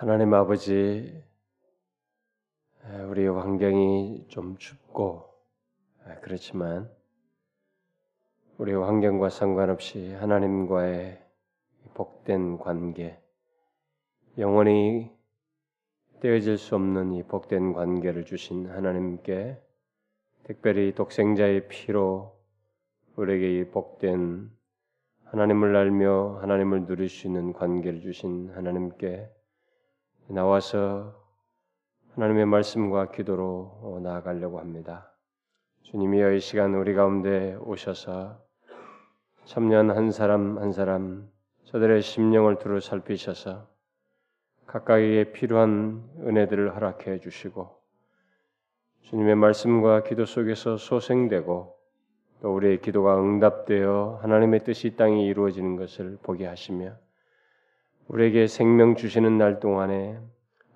하나님 아버지, 우리 환경이 좀 춥고 그렇지만 우리 환경과 상관없이 하나님과의 복된 관계, 영원히 떼어질 수 없는 이 복된 관계를 주신 하나님께 특별히 독생자의 피로 우리에게 이 복된 하나님을 알며 하나님을 누릴 수 있는 관계를 주신 하나님께 나와서 하나님의 말씀과 기도로 나아가려고 합니다. 주님이여 이 시간 우리 가운데 오셔서 참년 한 사람 한 사람 저들의 심령을 두루 살피셔서 각각에게 필요한 은혜들을 허락해 주시고 주님의 말씀과 기도 속에서 소생되고 또 우리의 기도가 응답되어 하나님의 뜻이 땅에 이루어지는 것을 보게 하시며 우리에게 생명 주시는 날 동안에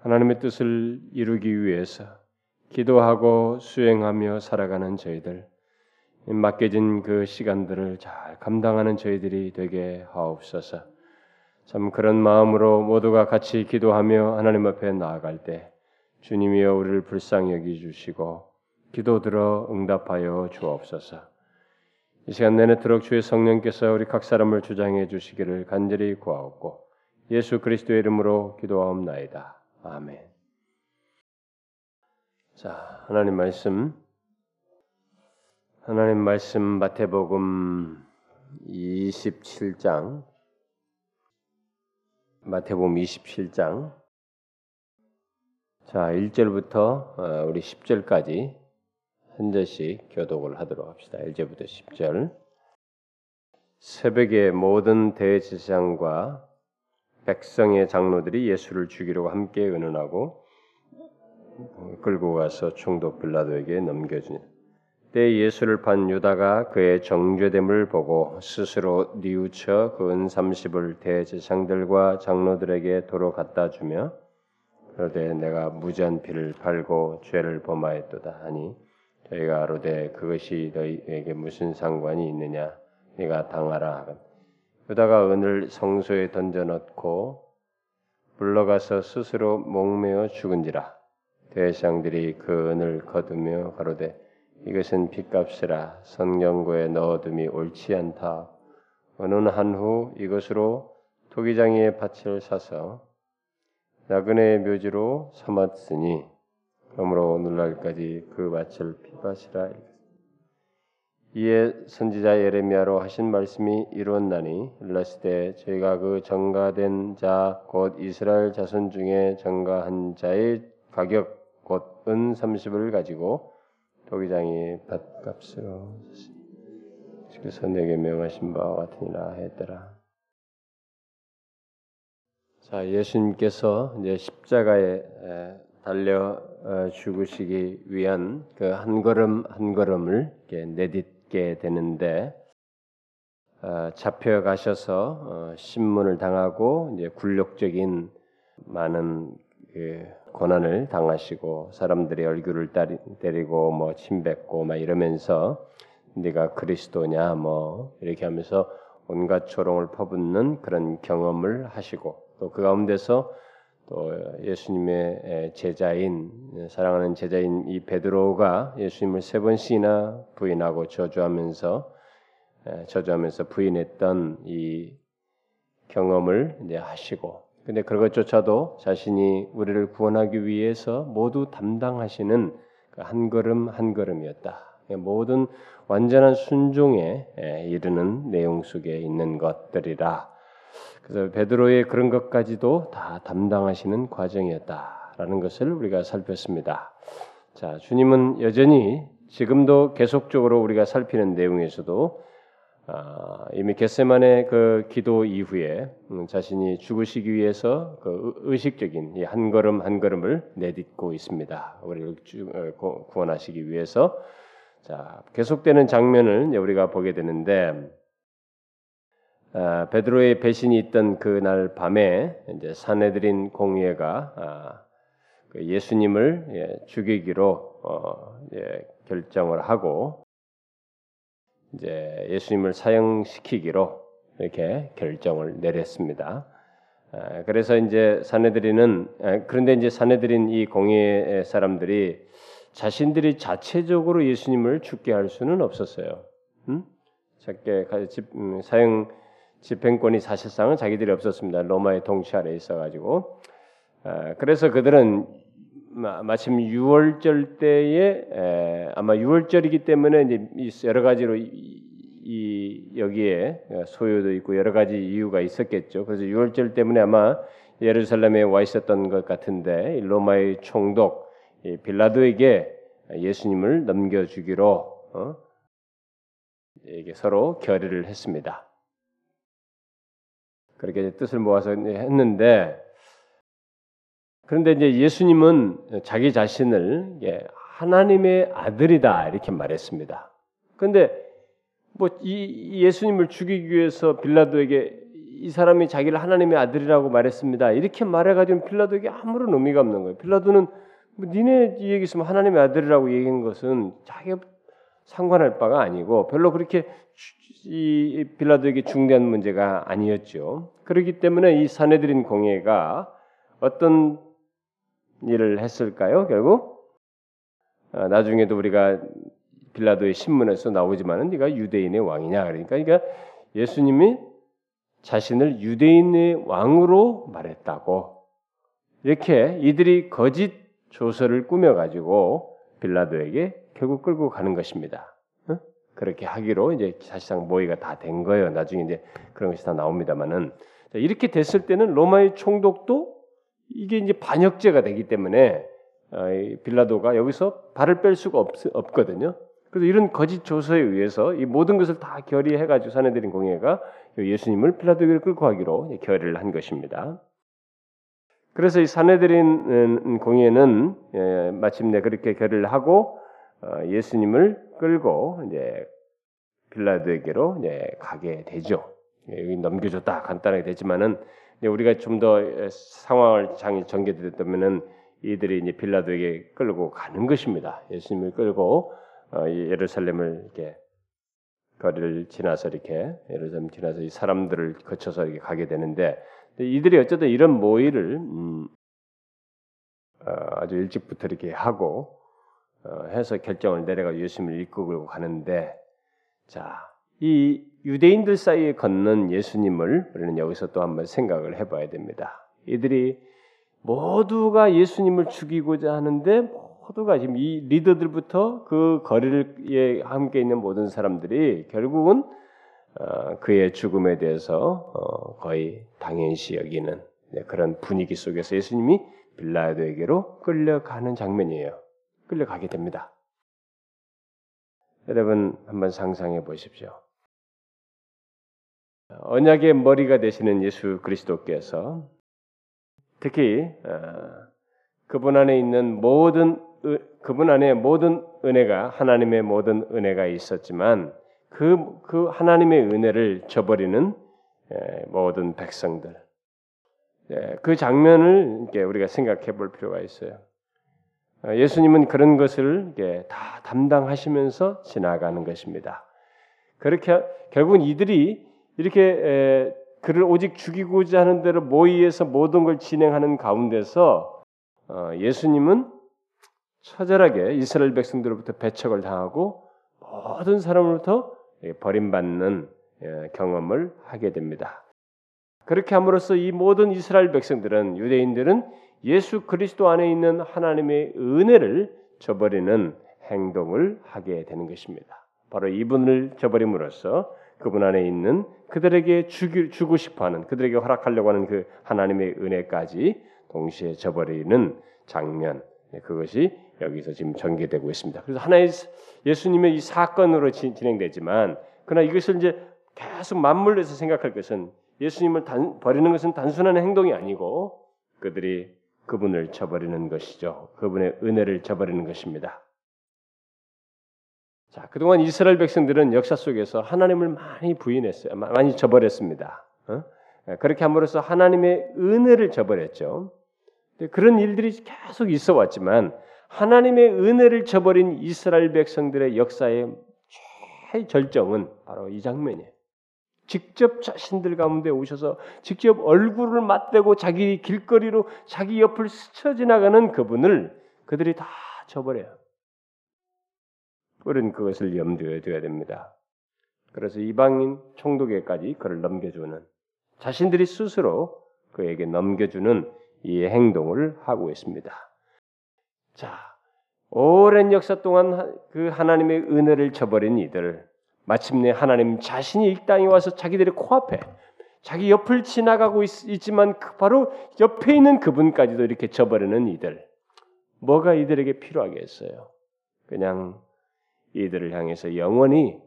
하나님의 뜻을 이루기 위해서 기도하고 수행하며 살아가는 저희들 맡겨진 그 시간들을 잘 감당하는 저희들이 되게 하옵소서. 참 그런 마음으로 모두가 같이 기도하며 하나님 앞에 나아갈 때 주님이여 우리를 불쌍히 여기 주시고 기도 들어 응답하여 주옵소서. 이 시간 내내도록 주의 성령께서 우리 각 사람을 주장해 주시기를 간절히 구하옵고 예수 그리스도의 이름으로 기도하옵나이다. 아멘. 자, 하나님 말씀 하나님 말씀 마태복음 27장 마태복음 27장 자, 1절부터 어, 우리 10절까지 한 절씩 교독을 하도록 합시다. 1절부터 10절. 새벽에 모든 대제사장과 백성의 장로들이 예수를 죽이려고 함께 의논하고 끌고 가서 총독 빌라도에게 넘겨주니 때 예수를 판 유다가 그의 정죄됨을 보고 스스로 뉘우쳐 그은 30을 대제상들과 장로들에게 도로 갖다 주며 그러되 내가 무지한 피를 팔고 죄를 범하였도다 하니 저희가 아로되 그것이 너희에게 무슨 상관이 있느냐? 네가 당하라 그다가 은을 성소에 던져 넣고 불러가서 스스로 목매어 죽은지라 대상들이 그 은을 거두며 가로되 이것은 빚값이라 성경고에 넣어둠이 옳지 않다. 어느 한후 이것으로 토기장이의 밭을 사서 나그네의 묘지로 삼았으니 그러므로 오늘날까지 그 밭을 피밭이라 이에 선지자 예레미야로 하신 말씀이 이루었나니 일러스되 저희가 그 정가된 자 곧 이스라엘 자손 중에 정가한 자의 가격 곧 은 30을 가지고 도기장이 밭값으로 그래서 내게 명하신 바와 같으니라 했더라. 자 예수님께서 이제 십자가에 달려 어, 죽으시기 위한 그 한 걸음 한 걸음을 내딛 있게 되는데 어, 잡혀가셔서 어, 신문을 당하고 이제 굴욕적인 많은 그 고난을 당하시고 사람들의 얼굴을 때리고 뭐 침뱉고 막 이러면서 네가 그리스도냐 뭐 이렇게 하면서 온갖 조롱을 퍼붓는 그런 경험을 하시고 또 그 가운데서 또 예수님의 제자인 사랑하는 제자인 이 베드로가 예수님을 세 번씩이나 부인하고 저주하면서 저주하면서 부인했던 이 경험을 이제 하시고 근데 그것조차도 자신이 우리를 구원하기 위해서 모두 담당하시는 그한 걸음 한 걸음이었다. 모든 완전한 순종에 이르는 내용 속에 있는 것들이라 그래서 베드로의 그런 것까지도 다 담당하시는 과정이었다라는 것을 우리가 살폈습니다. 자, 주님은 여전히 지금도 계속적으로 우리가 살피는 내용에서도 아, 이미 겟세만의 그 기도 이후에 음, 자신이 죽으시기 위해서 그 의식적인 이한 걸음 한 걸음을 내딛고 있습니다. 우리를 어, 구원하시기 위해서 자 계속되는 장면을 우리가 보게 되는데 아, 베드로의 배신이 있던 그날 밤에 이제 사내들인 공예가 아, 그 예수님을 예, 죽이기로 어, 결정을 하고 이제 예수님을 사형시키기로 이렇게 결정을 내렸습니다. 아, 그래서 이제 사내들이는 아, 그런데 이제 사내들인 이 공예 사람들이 자신들이 자체적으로 예수님을 죽게 할 수는 없었어요. 음? 작게 집, 음, 사형 집행권이 사실상은 자기들이 없었습니다. 로마의 통치 아래 있어가지고 아, 그래서 그들은 마침 6월절 때에 에, 아마 6월절이기 때문에 이제 여러 가지로 이, 이 여기에 소요도 있고 여러 가지 이유가 있었겠죠. 그래서 6월절 때문에 아마 예루살렘에 와 있었던 것 같은데 로마의 총독 빌라도에게 예수님을 넘겨주기로 어? 서로 결의를 했습니다. 그렇게 뜻을 모아서 했는데 그런데 이제 예수님은 자기 자신을 하나님의 아들이다 이렇게 말했습니다. 그런데 뭐 이 예수님을 죽이기 위해서 빌라도에게 이 사람이 자기를 하나님의 아들이라고 말했습니다. 이렇게 말해가지고 빌라도에게 아무런 의미가 없는 거예요. 빌라도는 뭐 니네 얘기 있으면 하나님의 아들이라고 얘기한 것은 자기가 상관할 바가 아니고 별로 그렇게 이 빌라도에게 중대한 문제가 아니었죠. 그렇기 때문에 이 사내들인 공예가 어떤 일을 했을까요? 결국 아, 나중에도 우리가 빌라도의 신문에서 나오지만은 네가 유대인의 왕이냐 그러니까 그러니까 예수님이 자신을 유대인의 왕으로 말했다고 이렇게 이들이 거짓 조서를 꾸며 가지고 빌라도에게 결국 끌고 가는 것입니다. 그렇게 하기로 이제 사실상 모의가 다 된 거예요. 나중에 이제 그런 것이 다 나옵니다만은 이렇게 됐을 때는 로마의 총독도 이게 이제 반역죄가 되기 때문에 어, 빌라도가 여기서 발을 뺄 수가 없, 없거든요. 그래서 이런 거짓 조서에 의해서 이 모든 것을 다 결의해 가지고 사내들인 공예가 예수님을 필라도에게 끌고 가기로 결의를 한 것입니다. 그래서 이 사내들인 공예는 예, 마침내 그렇게 결의를 하고 어, 예수님을 끌고 이제 빌라도에게로 이제 가게 되죠. 예, 여기 넘겨줬다 간단하게 되지만은 우리가 좀 더 상황을 장이 전개됐다면은 이들이 이제 빌라도에게 끌고 가는 것입니다. 예수님을 끌고 어, 예루살렘을 이렇게 거리를 지나서 이렇게 예루살렘 지나서 이 사람들을 거쳐서 이렇게 가게 되는데 이들이 어쨌든 이런 모의를 음, 어, 아주 일찍부터 이렇게 하고 어, 해서 결정을 내려가 예수님을 이끌고 가는데 자, 이 유대인들 사이에 걷는 예수님을 우리는 여기서 또 한번 생각을 해봐야 됩니다. 이들이 모두가 예수님을 죽이고자 하는데 호두가 지금 이 리더들부터 그 거리를 함께 있는 모든 사람들이 결국은 어, 그의 죽음에 대해서 어, 거의 당연시 여기는 네, 그런 분위기 속에서 예수님이 빌라도에게로 끌려가는 장면이에요. 끌려가게 됩니다. 여러분 한번 상상해 보십시오. 언약의 머리가 되시는 예수 그리스도께서 특히 어, 그분 안에 있는 모든 그분 안에 모든 은혜가 하나님의 모든 은혜가 있었지만 그, 그 하나님의 은혜를 저버리는 모든 백성들 그 장면을 우리가 생각해 볼 필요가 있어요. 어, 예수님은 그런 것을 다 담당하시면서 지나가는 것입니다. 그렇게 결국은 이들이 이렇게 그를 오직 죽이고자 하는 대로 모의해서 모든 걸 진행하는 가운데서 어, 예수님은 처절하게 이스라엘 백성들로부터 배척을 당하고 모든 사람으로부터 버림받는 예, 경험을 하게 됩니다. 그렇게 함으로써 이 모든 이스라엘 백성들은 유대인들은 예수 그리스도 안에 있는 하나님의 은혜를 저버리는 행동을 하게 되는 것입니다. 바로 이분을 저버림으로써 그분 안에 있는 그들에게 주기, 주고 싶어하는 그들에게 허락하려고 하는 그 하나님의 은혜까지 동시에 저버리는 장면 네, 그것이 여기서 지금 전개되고 있습니다. 그래서 하나의 예수님의 이 사건으로 진행되지만 그러나 이것을 이제 계속 맞물려서 생각할 것은 예수님을 단, 버리는 것은 단순한 행동이 아니고 그들이 그분을 저버리는 것이죠. 그분의 은혜를 저버리는 것입니다. 자, 그동안 이스라엘 백성들은 역사 속에서 하나님을 많이 부인했어요. 많이 저버렸습니다. 어? 그렇게 함으로써 하나님의 은혜를 저버렸죠. 그런 일들이 계속 있어 왔지만 하나님의 은혜를 저버린 이스라엘 백성들의 역사의 최 절정은 바로 이 장면이에요. 직접 자신들 가운데 오셔서 직접 얼굴을 맞대고 자기 길거리로 자기 옆을 스쳐 지나가는 그분을 그들이 다 저버려요. 우리는 그것을 염두에 둬야 됩니다. 그래서 이방인 총독에까지 그를 넘겨주는 자신들이 스스로 그에게 넘겨주는 이 행동을 하고 있습니다. 자, 오랜 역사 동안 그 하나님의 은혜를 저버린 이들, 마침내 하나님 자신이 이 땅에 와서 자기들의 코앞에 자기 옆을 지나가고 있, 지만 그 바로 옆에 있는 그분까지도 이렇게 저버리는 이들, 뭐가 이들에게 필요하겠어요? 그냥 이들을 향해서 영원히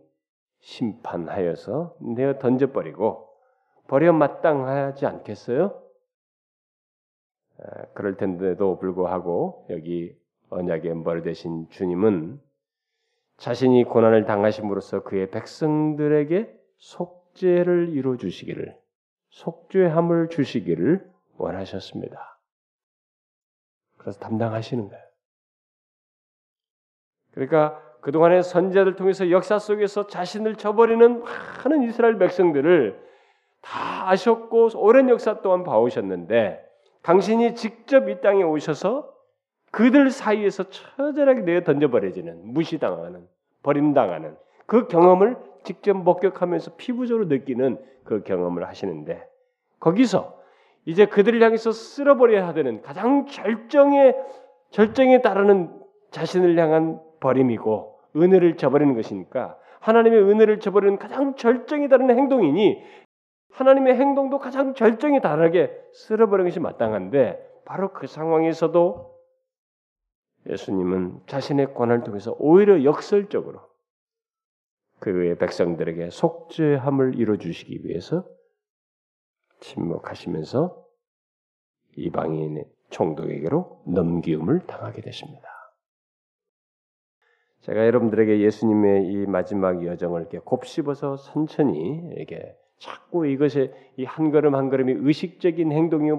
심판하여서 내어 던져버리고 버려 마땅하지 않겠어요? 그럴 텐데도 불구하고 여기 언약의 머리 대신 주님은 자신이 고난을 당하심으로써 그의 백성들에게 속죄를 이루어 주시기를 속죄함을 주시기를 원하셨습니다. 그래서 담당하시는 거예요. 그러니까 그동안의 선지자들 통해서 역사 속에서 자신을 저버리는 많은 이스라엘 백성들을 다 아셨고 오랜 역사 동안 봐오셨는데 당신이 직접 이 땅에 오셔서 그들 사이에서 처절하게 내어 던져버려지는 무시당하는 버림당하는 그 경험을 직접 목격하면서 피부적으로 느끼는 그 경험을 하시는데 거기서 이제 그들을 향해서 쓸어버려야 되는 가장 절정의 절정에 따르는 자신을 향한 버림이고 은혜를 저버리는 것이니까 하나님의 은혜를 저버리는 가장 절정에 다른 행동이니 하나님의 행동도 가장 절정에 다르게 쓸어버리는 것이 마땅한데 바로 그 상황에서도 예수님은 자신의 권한을 통해서 오히려 역설적으로 그의 백성들에게 속죄함을 이루어 주시기 위해서 침묵하시면서 이방인의 총독에게로 넘기움을 당하게 되십니다. 제가 여러분들에게 예수님의 이 마지막 여정을 이렇게 곱씹어서 천천히 이렇게 자꾸 이것에 이 한 걸음 한 걸음이 의식적인 행동이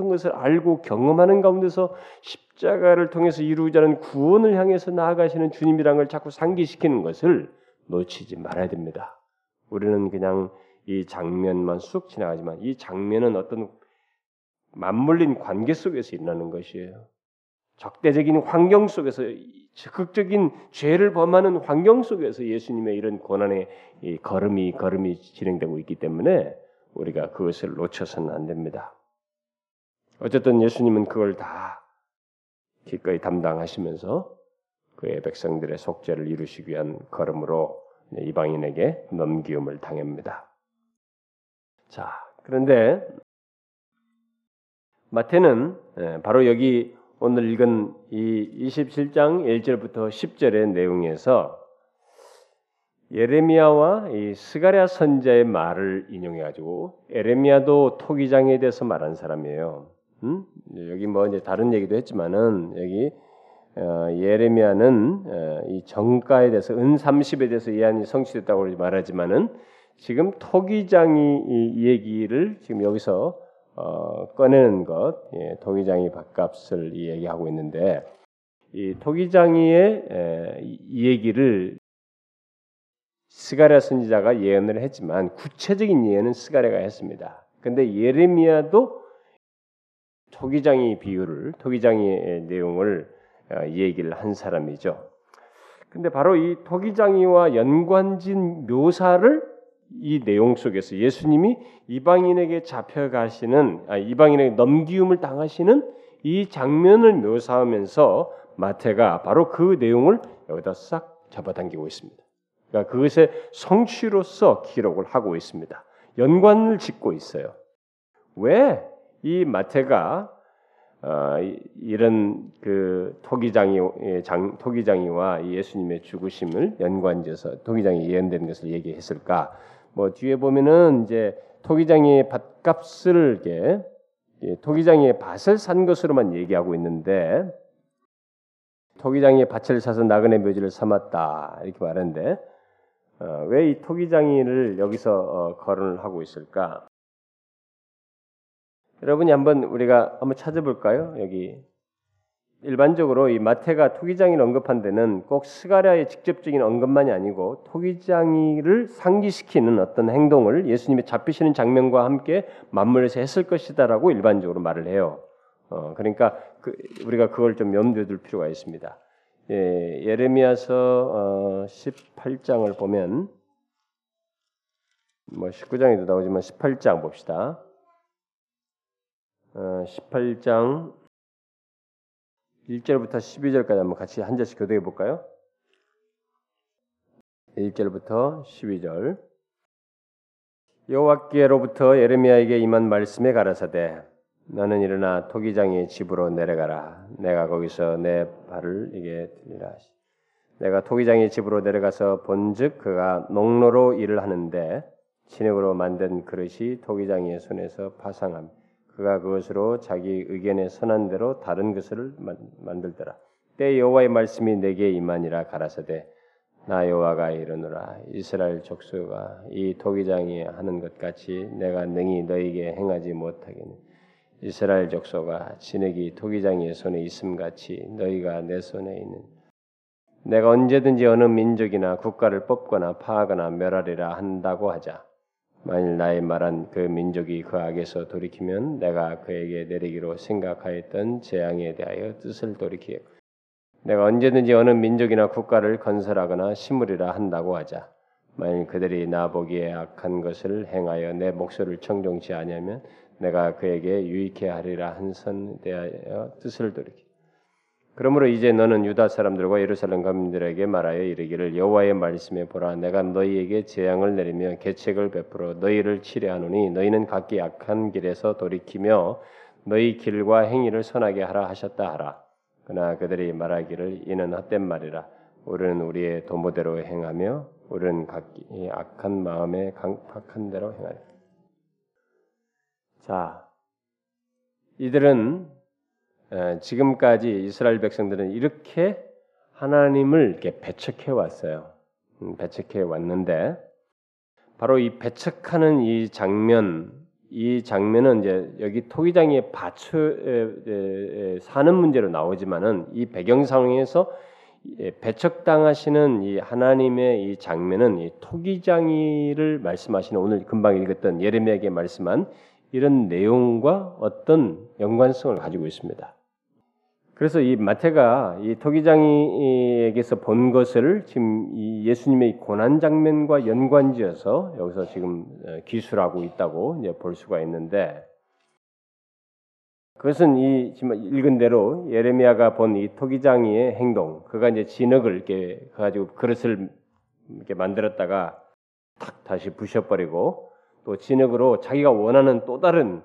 모든 것을 알고 경험하는 가운데서 십자가를 통해서 이루자는 구원을 향해서 나아가시는 주님이란 걸 자꾸 상기시키는 것을 놓치지 말아야 됩니다. 우리는 그냥 이 장면만 쑥 지나가지만 이 장면은 어떤 맞물린 관계 속에서 일어나는 것이에요. 적대적인 환경 속에서 적극적인 죄를 범하는 환경 속에서 예수님의 이런 고난의 이 걸음이 걸음이 진행되고 있기 때문에 우리가 그것을 놓쳐서는 안 됩니다. 어쨌든 예수님은 그걸 다 기꺼이 담당하시면서 그의 백성들의 속죄를 이루시기 위한 걸음으로 이방인에게 넘기움을 당합니다. 자, 그런데 마태는 예, 바로 여기 오늘 읽은 이 27장 1절부터 10절의 내용에서 예레미야와 이 스가랴 선자의 말을 인용해 가지고 에레미야도 토기장에 대해서 말한 사람이에요. 음? 여기 뭐 이제 다른 얘기도 했지만은 여기 어, 예레미야는 어, 이 정가에 대해서 은 30에 대해서 예언이 성취됐다고 말하지만은 지금 토기장이 이 얘기를 지금 여기서 어, 꺼내는 것, 예, 토기장이 밥값을 얘기하고 있는데 이 토기장이의 에, 이 얘기를 스가랴 선지자가 예언을 했지만 구체적인 예언은 스가랴가 했습니다. 근데 예레미야도 토기장이 비유를 토기장이의 내용을 어, 얘기를 한 사람이죠. 근데 바로 이 토기장이와 연관진 묘사를 이 내용 속에서 예수님이 이방인에게 잡혀가시는 아, 이방인에게 넘기움을 당하시는 이 장면을 묘사하면서 마태가 바로 그 내용을 여기다 싹 잡아당기고 있습니다. 그러니까 그것의 성취로서 기록을 하고 있습니다. 연관을 짓고 있어요. 왜 이 마태가 어, 이런 그 토기장이 장, 토기장이와 예수님의 죽으심을 연관지어서 토기장이 예언된 것을 얘기했을까? 뭐 뒤에 보면은 이제 토기장이 밭값을 이렇게 토기장이 밭을 산 것으로만 얘기하고 있는데 토기장이 밭을 사서 나그네 묘지를 삼았다 이렇게 말하는데 어, 왜 이 토기장이를 여기서 어, 거론을 하고 있을까? 여러분이 한번 우리가 한번 찾아볼까요? 여기 일반적으로 이 마태가 토기장이를 언급한 데는 꼭 스가랴의 직접적인 언급만이 아니고 토기장이를 상기시키는 어떤 행동을 예수님이 잡히시는 장면과 함께 맞물려서 했을 것이다라고 일반적으로 말을 해요. 어, 그러니까 그, 우리가 그걸 좀 염두에 둘 필요가 있습니다. 예, 예레미야서 어, 18장을 보면 뭐 19장에도 나오지만 18장 봅시다. 어, 18장 1절부터 12절까지 한번 같이 한 절씩 교도해 볼까요? 1절부터 12절. 여호와께로부터 예레미야에게 임한 말씀에 가라사대 너는 일어나 토기장의 집으로 내려가라. 내가 거기서 내 발을 이게 들리라. 내가 토기장의 집으로 내려가서 본즉 그가 농로로 일을 하는데 진흙으로 만든 그릇이 토기장의 손에서 파상함 그가 그것으로 자기 의견에 선한 대로 다른 것을 만들더라. 때 여호와의 말씀이 내게 임하니라 가라사대 나 여호와가 이르노라. 이스라엘 족속아 이 토기장이 하는 것 같이 내가 능히 너에게 행하지 못하겠니 이스라엘 족속아 진흙이 토기장의 손에 있음 같이 너희가 내 손에 있는 내가 언제든지 어느 민족이나 국가를 뽑거나 파하거나 멸하리라 한다고 하자 만일 나의 말한 그 민족이 그 악에서 돌이키면 내가 그에게 내리기로 생각하였던 재앙에 대하여 뜻을 돌이키고 내가 언제든지 어느 민족이나 국가를 건설하거나 심으리라 한다고 하자. 만일 그들이 나 보기에 악한 것을 행하여 내 목소리를 청종치 아니하면 내가 그에게 유익해 하리라 한 선에 대하여 뜻을 돌이키. 그러므로 이제 너는 유다 사람들과 예루살렘 가민들에게 말하여 이르기를 여호와의 말씀에 보라 내가 너희에게 재앙을 내리며 계책을 베풀어 너희를 치려하노니 너희는 각기 악한 길에서 돌이키며 너희 길과 행위를 선하게 하라 하셨다 하라. 그러나 그들이 말하기를 이는 헛된 말이라. 우리는 우리의 도모대로 행하며 우리는 각기 악한 마음에 강팍한 대로 행하리 자 이들은 지금까지 이스라엘 백성들은 이렇게 하나님을 이렇게 배척해 왔어요. 음, 배척해 왔는데 바로 이 배척하는 이 장면, 이 장면은 이제 여기 토기장의 밭에 사는 문제로 나오지만은 이 배경 상황에서 배척당하시는 이 하나님의 이 장면은 이 토기장이를 말씀하시는 오늘 금방 읽었던 예레미야에게 말씀한 이런 내용과 어떤 연관성을 가지고 있습니다. 그래서 이 마태가 이 토기장이에게서 본 것을 지금 이 예수님의 고난 장면과 연관지어서 여기서 지금 어, 기술하고 있다고 이제 볼 수가 있는데 그것은 이 지금 읽은 대로 예레미야가 본 이 토기장이의 행동, 그가 이제 진흙을 이렇게 가지고 그릇을 이렇게 만들었다가 탁 다시 부셔버리고 또 진흙으로 자기가 원하는 또 다른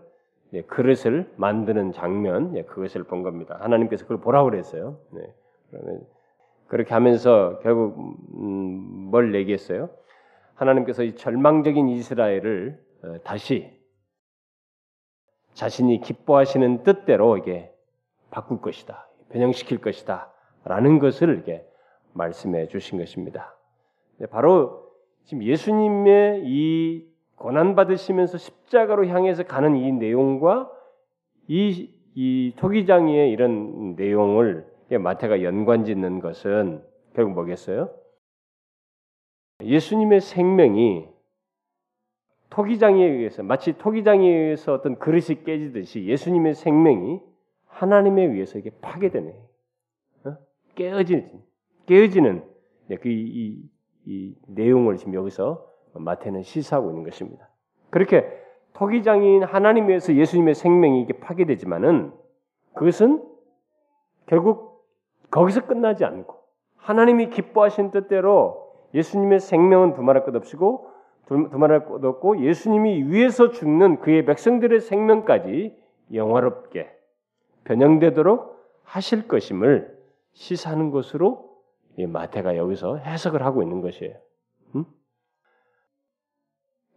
예, 그릇을 만드는 장면, 예, 그것을 본 겁니다. 하나님께서 그걸 보라고 그랬어요. 네. 그러면 그렇게 하면서 결국 음, 뭘 얘기했어요? 하나님께서 이 절망적인 이스라엘을 어, 다시 자신이 기뻐하시는 뜻대로 이게 바꿀 것이다, 변형시킬 것이다라는 것을 이렇게 말씀해 주신 것입니다. 네, 바로 지금 예수님의 이 고난 받으시면서 십자가로 향해서 가는 이 내용과 이, 이 토기장이의 이런 내용을 마태가 연관짓는 것은 결국 뭐겠어요? 예수님의 생명이 토기장에 의해서 마치 토기장에 의해서 어떤 그릇이 깨지듯이 예수님의 생명이 하나님에 의해서 이게 파괴되네. 어? 깨어지는 깨어지는 그 이, 이, 이 내용을 지금 여기서 마태는 시사하고 있는 것입니다. 그렇게 토기장인 하나님에서 예수님의 생명이 이게 파괴되지만은 그것은 결국 거기서 끝나지 않고 하나님이 기뻐하신 뜻대로 예수님의 생명은 두말할 것 없이고 두말할 것 없고 예수님이 위에서 죽는 그의 백성들의 생명까지 영화롭게 변형되도록 하실 것임을 시사하는 것으로 마태가 여기서 해석을 하고 있는 것이에요. 음?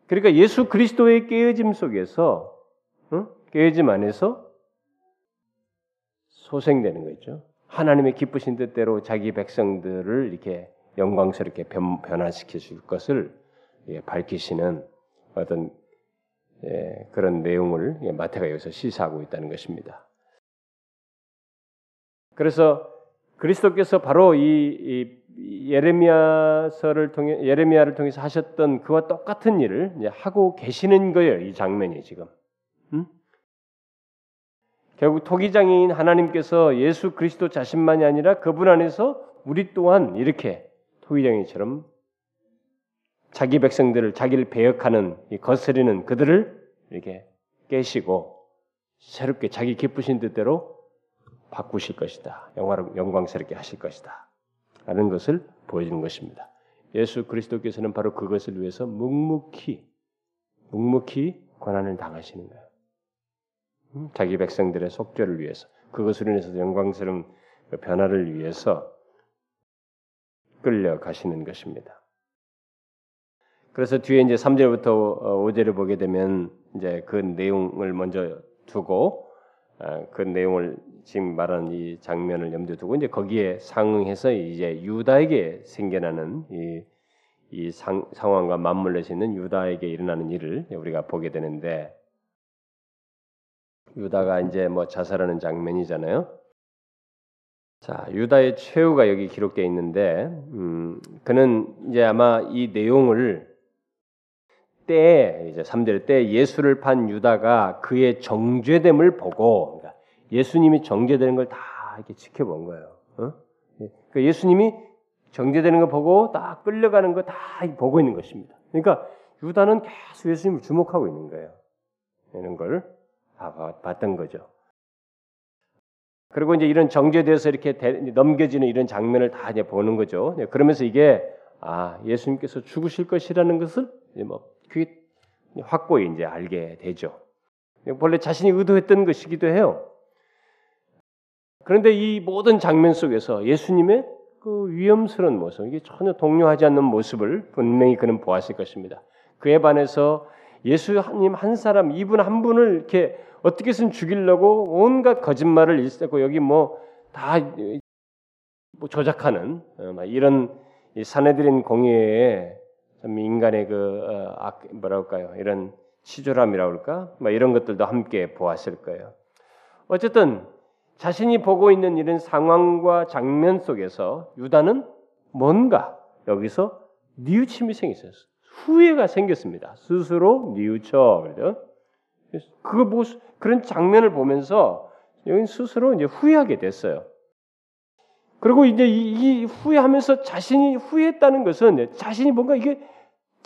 그러니까 예수 그리스도의 깨어짐 속에서 어? 깨어짐 안에서 소생되는 거죠. 하나님의 기쁘신 뜻대로 자기 백성들을 이렇게 영광스럽게 변, 화시켜 줄 것을 예, 밝히시는 어떤 예, 그런 내용을 예, 마태가 여기서 시사하고 있다는 것입니다. 그래서 그리스도께서 바로 이, 이 예레미야서를 통해 예레미야를 통해서 하셨던 그와 똑같은 일을 하고 계시는 거예요. 이 장면이 지금. 음? 결국 토기장인 하나님께서 예수 그리스도 자신만이 아니라 그분 안에서 우리 또한 이렇게 토기장이처럼 자기 백성들을 자기를 배역하는 거스리는 그들을 이렇게 깨시고 새롭게 자기 기쁘신 뜻대로 바꾸실 것이다. 영화로 영광스럽게 하실 것이다. 라는 것을 보여주는 것입니다. 예수 그리스도께서는 바로 그것을 위해서 묵묵히 묵묵히 고난을 당하시는 거예요. 음? 자기 백성들의 속죄를 위해서 그것으로 인해서 영광스러운 그 변화를 위해서 끌려가시는 것입니다. 그래서 뒤에 이제 3절부터 5절을 보게 되면 이제 그 내용을 먼저 두고 어, 그 내용을 지금 말하는 이 장면을 염두에 두고 이제 거기에 상응해서 이제 유다에게 생겨나는 이, 이 상, 상황과 맞물려 있는 유다에게 일어나는 일을 우리가 보게 되는데 유다가 이제 뭐 자살하는 장면이잖아요. 자, 유다의 최후가 여기 기록되어 있는데, 음, 그는 이제 아마 이 내용을 때 이제 3절 때 예수를 판 유다가 그의 정죄됨을 보고 그러니까 예수님이 정죄되는 걸 다 이렇게 지켜본 거예요. 어? 그러니까 예수님이 정죄되는 걸 보고 딱 끌려가는 거 다 보고 있는 것입니다. 그러니까 유다는 계속 예수님을 주목하고 있는 거예요. 이런 걸 봤던 거죠. 그리고 이제 이런 정죄돼서 이렇게 넘겨지는 이런 장면을 다 이제 보는 거죠. 그러면서 이게 아 예수님께서 죽으실 것이라는 것을 뭐 그게 확고히 이제 알게 되죠. 본래 자신이 의도했던 것이기도 해요. 그런데 이 모든 장면 속에서 예수님의 그 위험스러운 모습, 이게 전혀 동요하지 않는 모습을 분명히 그는 보았을 것입니다. 그에 반해서 예수님 한 사람, 이분 한 분을 이렇게 어떻게든 죽이려고 온갖 거짓말을 일삼고 여기 뭐다 뭐 조작하는 어, 이런 사내들인 공예에 인간의 그 어, 뭐랄까요 이런 치졸함이라고 할까 뭐 이런 것들도 함께 보았을 거예요. 어쨌든 자신이 보고 있는 이런 상황과 장면 속에서 유다는 뭔가 여기서 뉘우침이 생겼어요. 후회가 생겼습니다. 스스로 뉘우쳐 그죠? 그거 뭐 그런 장면을 보면서 여기 스스로 이제 후회하게 됐어요. 그리고 이제 이, 이 후회하면서 자신이 후회했다는 것은 자신이 뭔가 이게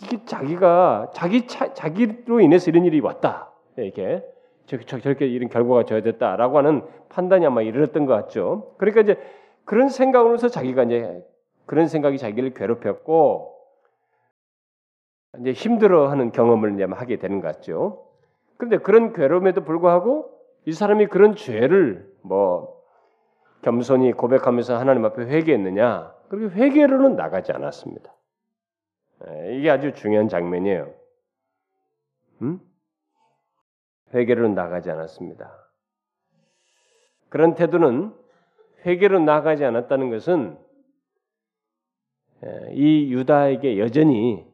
이게 자기가 자기 차, 자기로 인해서 이런 일이 왔다 이렇게 저, 저, 저렇게 이런 결과가 저어졌다라고 하는 판단이 아마 이르렀던 것 같죠. 그러니까 이제 그런 생각으로서 자기가 이제 그런 생각이 자기를 괴롭혔고 이제 힘들어하는 경험을 이제 하게 되는 것 같죠. 그런데 그런 괴로움에도 불구하고 이 사람이 그런 죄를 뭐 겸손히 고백하면서 하나님 앞에 회개했느냐? 그렇게 회개로는 나가지 않았습니다. 예, 이게 아주 중요한 장면이에요. 음? 회개로 나가지 않았습니다. 그런 태도는 회개로 나가지 않았다는 것은 예, 이 유다에게 여전히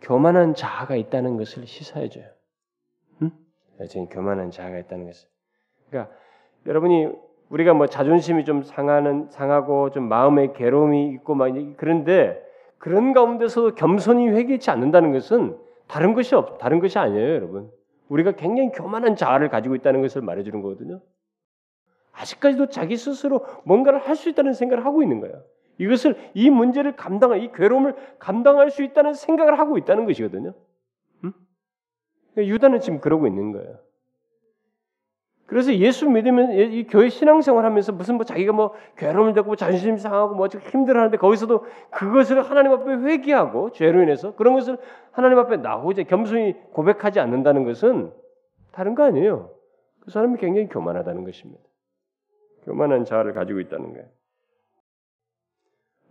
교만한 자아가 있다는 것을 시사해줘요. 음? 여전히 교만한 자아가 있다는 것을. 그러니까 여러분이 우리가 뭐 자존심이 좀 상하는 상하고 좀 마음의 괴로움이 있고 막 그런데 그런 가운데서 겸손히 회개치 않는다는 것은 다른 것이 없 다른 것이 아니에요, 여러분. 우리가 굉장히 교만한 자아를 가지고 있다는 것을 말해주는 거거든요. 아직까지도 자기 스스로 뭔가를 할 수 있다는 생각을 하고 있는 거예요. 이것을 이 문제를 감당할 이 괴로움을 감당할 수 있다는 생각을 하고 있다는 것이거든요. 음? 유다는 지금 그러고 있는 거예요. 그래서 예수 믿으면 이 교회 신앙생활 하면서 무슨 뭐 자기가 뭐 괴로움을 겪고 자존심 상하고 뭐 힘들어하는데 거기서도 그것을 하나님 앞에 회개하고 죄로 인해서 그런 것을 하나님 앞에 나오자 겸손히 고백하지 않는다는 것은 다른 거 아니에요. 그 사람이 굉장히 교만하다는 것입니다. 교만한 자아를 가지고 있다는 거예요.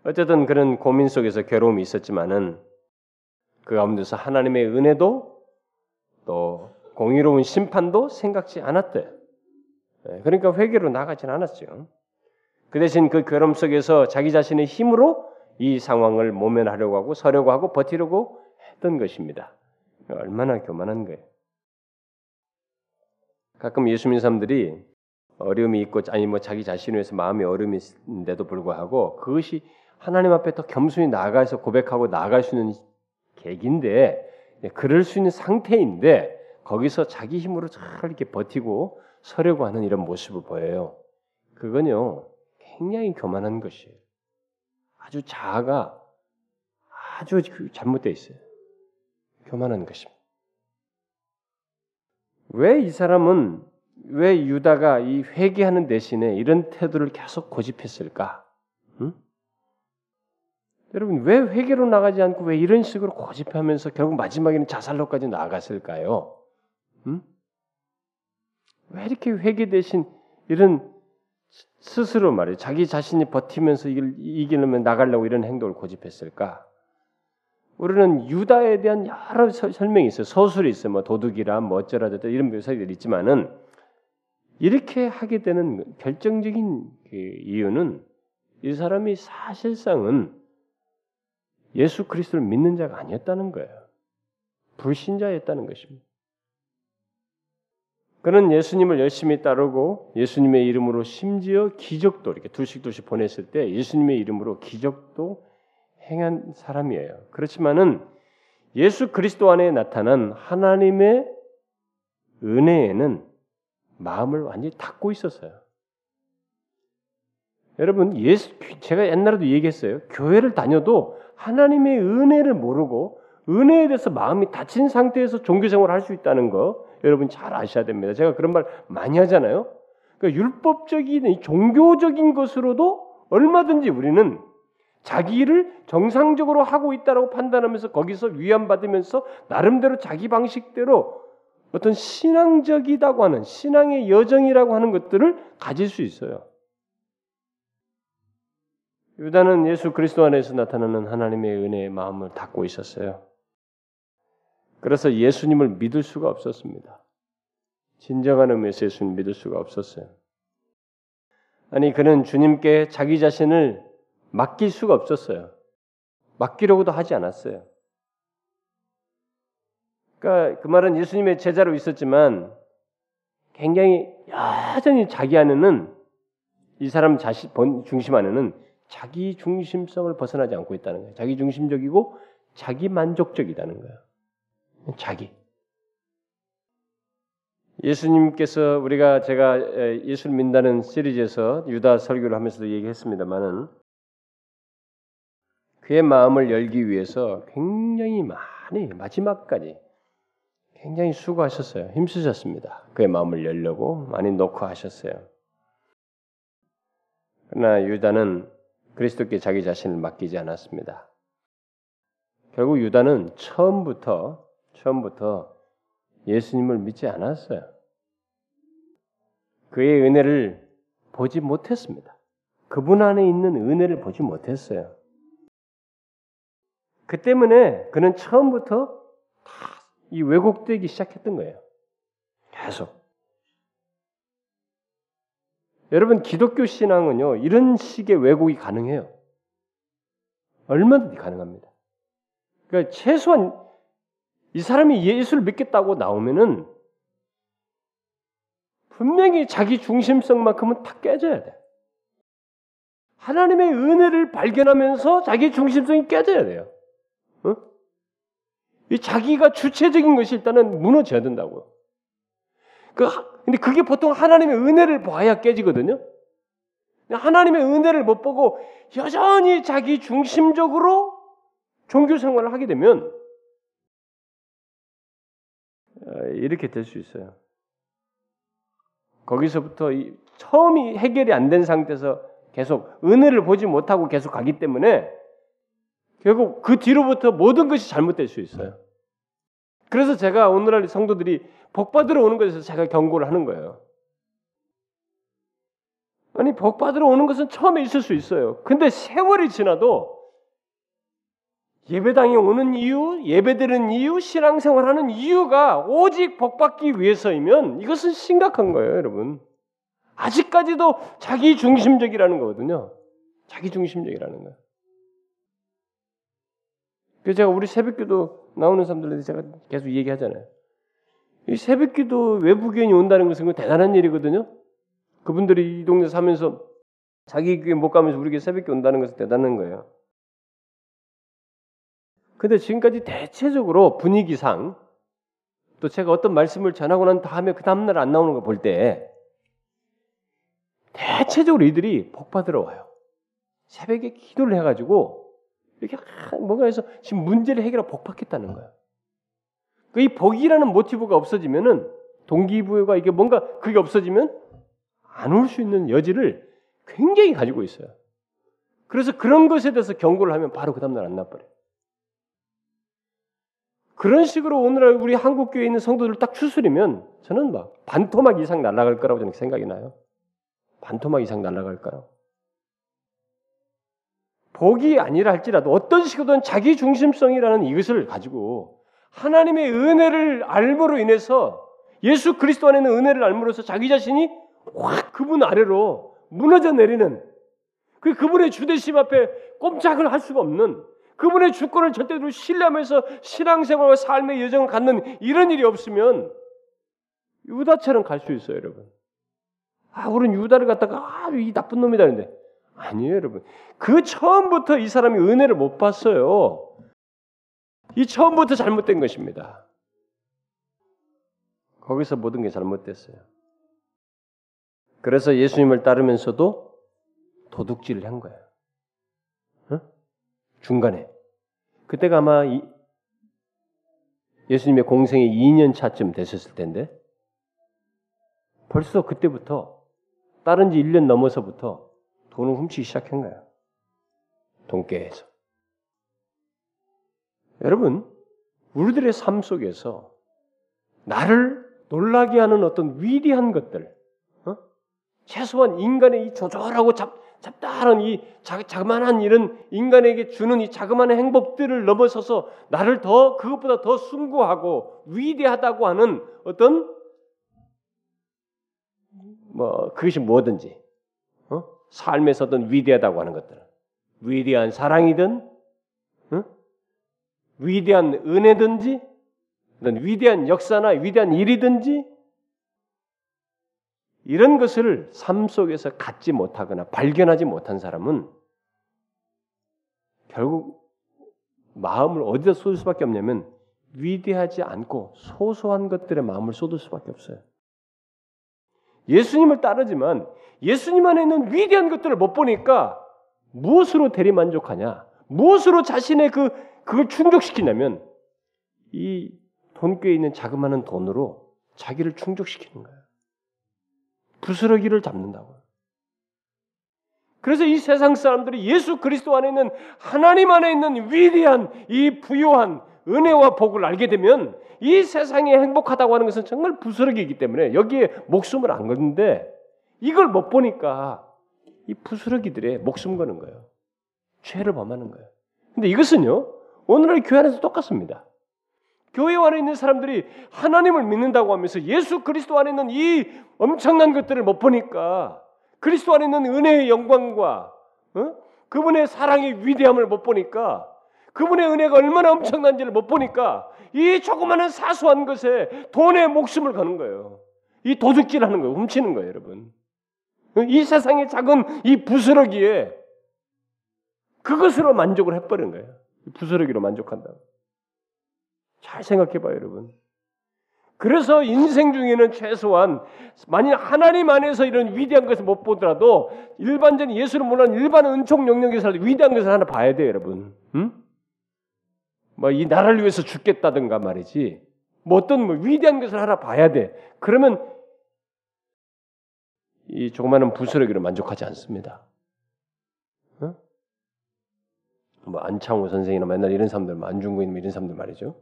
어쨌든 그런 고민 속에서 괴로움이 있었지만은 그 가운데서 하나님의 은혜도 또 공의로운 심판도 생각지 않았대요. 예, 그러니까 회개로 나가진 않았죠. 그 대신 그 괴로움 속에서 자기 자신의 힘으로 이 상황을 모면하려고 하고 서려고 하고 버티려고 했던 것입니다. 얼마나 교만한 거예요. 가끔 예수 믿는 사람들이 어려움이 있고 아니 뭐 자기 자신을 위해서 마음이 어려움이 있는데도 불구하고 그것이 하나님 앞에 더 겸손히 나아가서 고백하고 나아갈 수 있는 계기인데 그럴 수 있는 상태인데 거기서 자기 힘으로 잘 이렇게 버티고 서려고 하는 이런 모습을 보여요. 그건요 굉장히 교만한 것이에요. 아주 자아가 아주 잘못되어 있어요. 교만한 것입니다. 왜 이 사람은 왜 유다가 이 회개하는 대신에 이런 태도를 계속 고집했을까? 응? 여러분 왜 회개로 나가지 않고 왜 이런 식으로 고집하면서 결국 마지막에는 자살로까지 나갔을까요? 응? 왜 이렇게 회개 대신 이런 스스로 말이에요. 자기 자신이 버티면서 이길, 이기려면 나가려고 이런 행동을 고집했을까? 우리는 유다에 대한 여러 설명이 있어요. 서술이 있어요. 뭐 도둑이라 뭐 어쩌라 저쩌 이런 묘사들이 있지만은 이렇게 하게 되는 결정적인 그 이유는 이 사람이 사실상은 예수 그리스도를 믿는 자가 아니었다는 거예요. 불신자였다는 것입니다. 그는 예수님을 열심히 따르고 예수님의 이름으로 심지어 기적도 이렇게 둘씩 둘씩 보냈을 때 예수님의 이름으로 기적도 행한 사람이에요. 그렇지만은 예수 그리스도 안에 나타난 하나님의 은혜에는 마음을 완전히 닫고 있었어요. 여러분, 예수, 제가 옛날에도 얘기했어요. 교회를 다녀도 하나님의 은혜를 모르고 은혜에 대해서 마음이 닫힌 상태에서 종교 생활을 할 수 있다는 거 여러분 잘 아셔야 됩니다. 제가 그런 말 많이 하잖아요. 그러니까 율법적인 종교적인 것으로도 얼마든지 우리는 자기를 정상적으로 하고 있다라고 판단하면서 거기서 위안 받으면서 나름대로 자기 방식대로 어떤 신앙적이다고 하는 신앙의 여정이라고 하는 것들을 가질 수 있어요. 유다는 예수 그리스도 안에서 나타나는 하나님의 은혜의 마음을 닫고 있었어요. 그래서 예수님을 믿을 수가 없었습니다. 진정한 의미에서 예수님 믿을 수가 없었어요. 아니 그는 주님께 자기 자신을 맡길 수가 없었어요. 맡기려고도 하지 않았어요. 그러니까 그 말은 예수님의 제자로 있었지만 굉장히 여전히 자기 안에는 이 사람 자신 중심 안에는 자기 중심성을 벗어나지 않고 있다는 거예요. 자기 중심적이고 자기 만족적이다는 거예요. 자기. 예수님께서 우리가 제가 예수를 믿는다는 시리즈에서 유다 설교를 하면서도 얘기했습니다만은 그의 마음을 열기 위해서 굉장히 많이 마지막까지 굉장히 수고하셨어요. 힘쓰셨습니다. 그의 마음을 열려고 많이 놓고 하셨어요. 그러나 유다는 그리스도께 자기 자신을 맡기지 않았습니다. 결국 유다는 처음부터 처음부터 예수님을 믿지 않았어요. 그의 은혜를 보지 못했습니다. 그분 안에 있는 은혜를 보지 못했어요. 그 때문에 그는 처음부터 다 이 왜곡되기 시작했던 거예요. 계속. 여러분 기독교 신앙은요 이런 식의 왜곡이 가능해요. 얼마든지 가능합니다. 그러니까 최소한 이 사람이 예수를 믿겠다고 나오면은 분명히 자기 중심성만큼은 다 깨져야 돼. 하나님의 은혜를 발견하면서 자기 중심성이 깨져야 돼요. 어? 이 자기가 주체적인 것이 일단은 무너져야 된다고요. 그, 근데 그게 보통 하나님의 은혜를 봐야 깨지거든요. 하나님의 은혜를 못 보고 여전히 자기 중심적으로 종교 생활을 하게 되면 어, 이렇게 될 수 있어요. 거기서부터 처음이 해결이 안 된 상태에서 계속 은혜를 보지 못하고 계속 가기 때문에 결국 그 뒤로부터 모든 것이 잘못될 수 있어요. 그래서 제가 오늘날 성도들이 복 받으러 오는 것에서 제가 경고를 하는 거예요. 아니 복 받으러 오는 것은 처음에 있을 수 있어요. 근데 세월이 지나도 예배당에 오는 이유, 예배드리는 이유, 신앙생활하는 이유가 오직 복받기 위해서이면 이것은 심각한 거예요, 여러분. 아직까지도 자기 중심적이라는 거거든요. 자기 중심적이라는 거예요. 그래서 제가 우리 새벽기도 나오는 사람들한테 제가 계속 얘기하잖아요. 이 새벽기도 외부 교인이 온다는 것은 대단한 일이거든요. 그분들이 이 동네 사면서 자기 교회 못 가면서 우리 교 새벽에 온다는 것은 대단한 거예요. 근데 지금까지 대체적으로 분위기상 또 제가 어떤 말씀을 전하고 난 다음에 그 다음날 안 나오는 거 볼 때 대체적으로 이들이 복 받으러 와요. 새벽에 기도를 해가지고 이렇게 뭔가 해서 지금 문제를 해결하고 복 받겠다는 거예요. 그 이 복이라는 모티브가 없어지면은 동기부여가 이게 뭔가 그게 없어지면 안 올 수 있는 여지를 굉장히 가지고 있어요. 그래서 그런 것에 대해서 경고를 하면 바로 그 다음날 안 나버려요. 그런 식으로 오늘날 우리 한국 교회에 있는 성도들을 딱 추스리면 저는 막 반토막 이상 날아갈 거라고 저는 생각이 나요. 반토막 이상 날아갈까요? 복이 아니라 할지라도 어떤 식으로든 자기 중심성이라는 이것을 가지고 하나님의 은혜를 알므로 인해서 예수 그리스도 안에 있는 은혜를 알므로써 자기 자신이 확 그분 아래로 무너져 내리는 그 그분의 주대심 앞에 꼼짝을 할 수가 없는 그분의 주권을 절대로 신뢰하면서 신앙생활과 삶의 여정을 갖는 이런 일이 없으면 유다처럼 갈 수 있어요, 여러분. 아, 우리는 유다를 갖다가 아, 이 나쁜 놈이다 는데 아니에요, 여러분. 그 처음부터 이 사람이 은혜를 못 봤어요. 이 처음부터 잘못된 것입니다. 거기서 모든 게 잘못됐어요. 그래서 예수님을 따르면서도 도둑질을 한 거예요. 어? 중간에. 그때가 아마 예수님의 공생이 2년 차쯤 됐었을 텐데 벌써 그때부터 다른 지 1년 넘어서부터 돈을 훔치기 시작한 거예요. 돈깨에서. 여러분, 우리들의 삶 속에서 나를 놀라게 하는 어떤 위대한 것들, 어? 최소한 인간의 이 조절하고 잡, 잡다한 이 자, 자그마한 이런 인간에게 주는 이 자그마한 행복들을 넘어서서 나를 더 그것보다 더 숭고하고 위대하다고 하는 어떤 뭐 그것이 뭐든지 어? 삶에서 어떤 위대하다고 하는 것들, 위대한 사랑이든 어? 위대한 은혜든지 위대한 역사나 위대한 일이든지 이런 것을 삶 속에서 갖지 못하거나 발견하지 못한 사람은 결국 마음을 어디다 쏟을 수밖에 없냐면 위대하지 않고 소소한 것들에 마음을 쏟을 수밖에 없어요. 예수님을 따르지만 예수님 안에 있는 위대한 것들을 못 보니까 무엇으로 대리만족하냐? 무엇으로 자신의 그 그걸 충족시키냐면 이 돈꾀에 있는 자그마한 돈으로 자기를 충족시키는 거예요. 부스러기를 잡는다고. 그래서 이 세상 사람들이 예수 그리스도 안에 있는 하나님 안에 있는 위대한 이 부요한 은혜와 복을 알게 되면 이 세상이 행복하다고 하는 것은 정말 부스러기이기 때문에 여기에 목숨을 안 거는데 이걸 못 보니까 이 부스러기들의 목숨 거는 거예요. 죄를 범하는 거예요. 근데 이것은요, 오늘날 교회 안에서 똑같습니다. 교회 안에 있는 사람들이 하나님을 믿는다고 하면서 예수 그리스도 안에 있는 이 엄청난 것들을 못 보니까 그리스도 안에 있는 은혜의 영광과 어? 그분의 사랑의 위대함을 못 보니까 그분의 은혜가 얼마나 엄청난지를 못 보니까 이 조그마한 사소한 것에 돈의 목숨을 거는 거예요. 이 도둑질하는 거예요. 훔치는 거예요, 여러분. 이 세상의 작은 이 부스러기에 그것으로 만족을 해버린 거예요. 부스러기로 만족한다고. 잘 생각해 봐요, 여러분. 그래서 인생 중에는 최소한 만약 하나님 안에서 이런 위대한 것을 못 보더라도 일반적인 예수를 몰라는 일반 은총 영역에서 위대한 것을 하나 봐야 돼요, 여러분. 음? 뭐이 나라를 위해서 죽겠다든가 말이지. 뭐 어떤 뭐 위대한 것을 하나 봐야 돼. 그러면 이 조그마한 부스러기로 만족하지 않습니다. 어? 뭐 안창호 선생이나 맨날 이런 사람들, 뭐 안중근 뭐 이런 사람들 말이죠.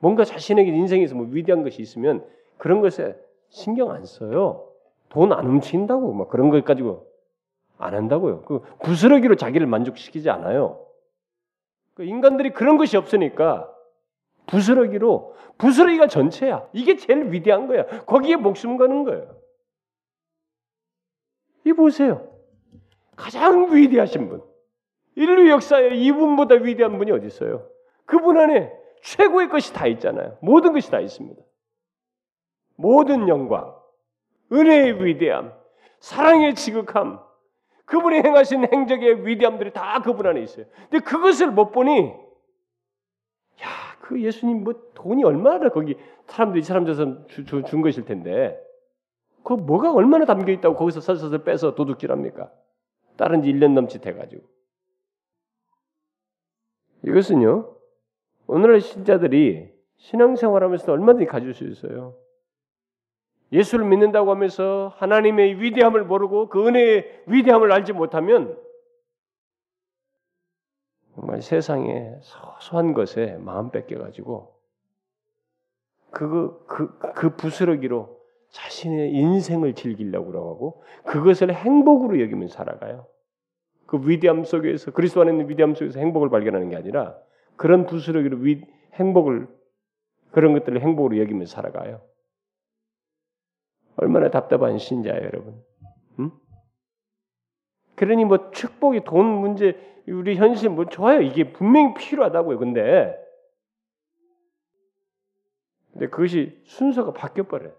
뭔가 자신에게 인생에서 뭐 위대한 것이 있으면 그런 것에 신경 안 써요. 돈 안 훔친다고 막 그런 것 가지고 안 한다고요. 그 부스러기로 자기를 만족시키지 않아요. 그 인간들이 그런 것이 없으니까 부스러기로 부스러기가 전체야. 이게 제일 위대한 거야. 거기에 목숨 거는 거예요. 이 보세요. 가장 위대하신 분. 인류 역사에 이분보다 위대한 분이 어디 있어요? 그분 안에 최고의 것이 다 있잖아요. 모든 것이 다 있습니다. 모든 영광, 은혜의 위대함, 사랑의 지극함, 그분이 행하신 행적의 위대함들이 다 그분 안에 있어요. 근데 그것을 못 보니, 야, 그 예수님 뭐 돈이 얼마나 거기 사람들이 사람들에서 준 것일 텐데, 그 뭐가 얼마나 담겨 있다고 거기서 설설설 빼서 도둑질 합니까? 다른 지 1년 넘짓 해가지고. 이것은요, 오늘날 신자들이 신앙생활하면서 얼마든지 가질 수 있어요. 예수를 믿는다고 하면서 하나님의 위대함을 모르고 그 은혜의 위대함을 알지 못하면 정말 세상의 소소한 것에 마음 뺏겨가지고 그, 그, 그 부스러기로 자신의 인생을 즐기려고 하고 그것을 행복으로 여기면 살아가요. 그 위대함 속에서 그리스도 안에 있는 위대함 속에서 행복을 발견하는 게 아니라 그런 부스러기로 위, 행복을 그런 것들을 행복으로 여기면 살아가요. 얼마나 답답한 신자예요, 여러분. 응? 그러니 뭐 축복이 돈 문제, 우리 현실 뭐 좋아요. 이게 분명히 필요하다고요. 근데 근데 그것이 순서가 바뀌어 버려요.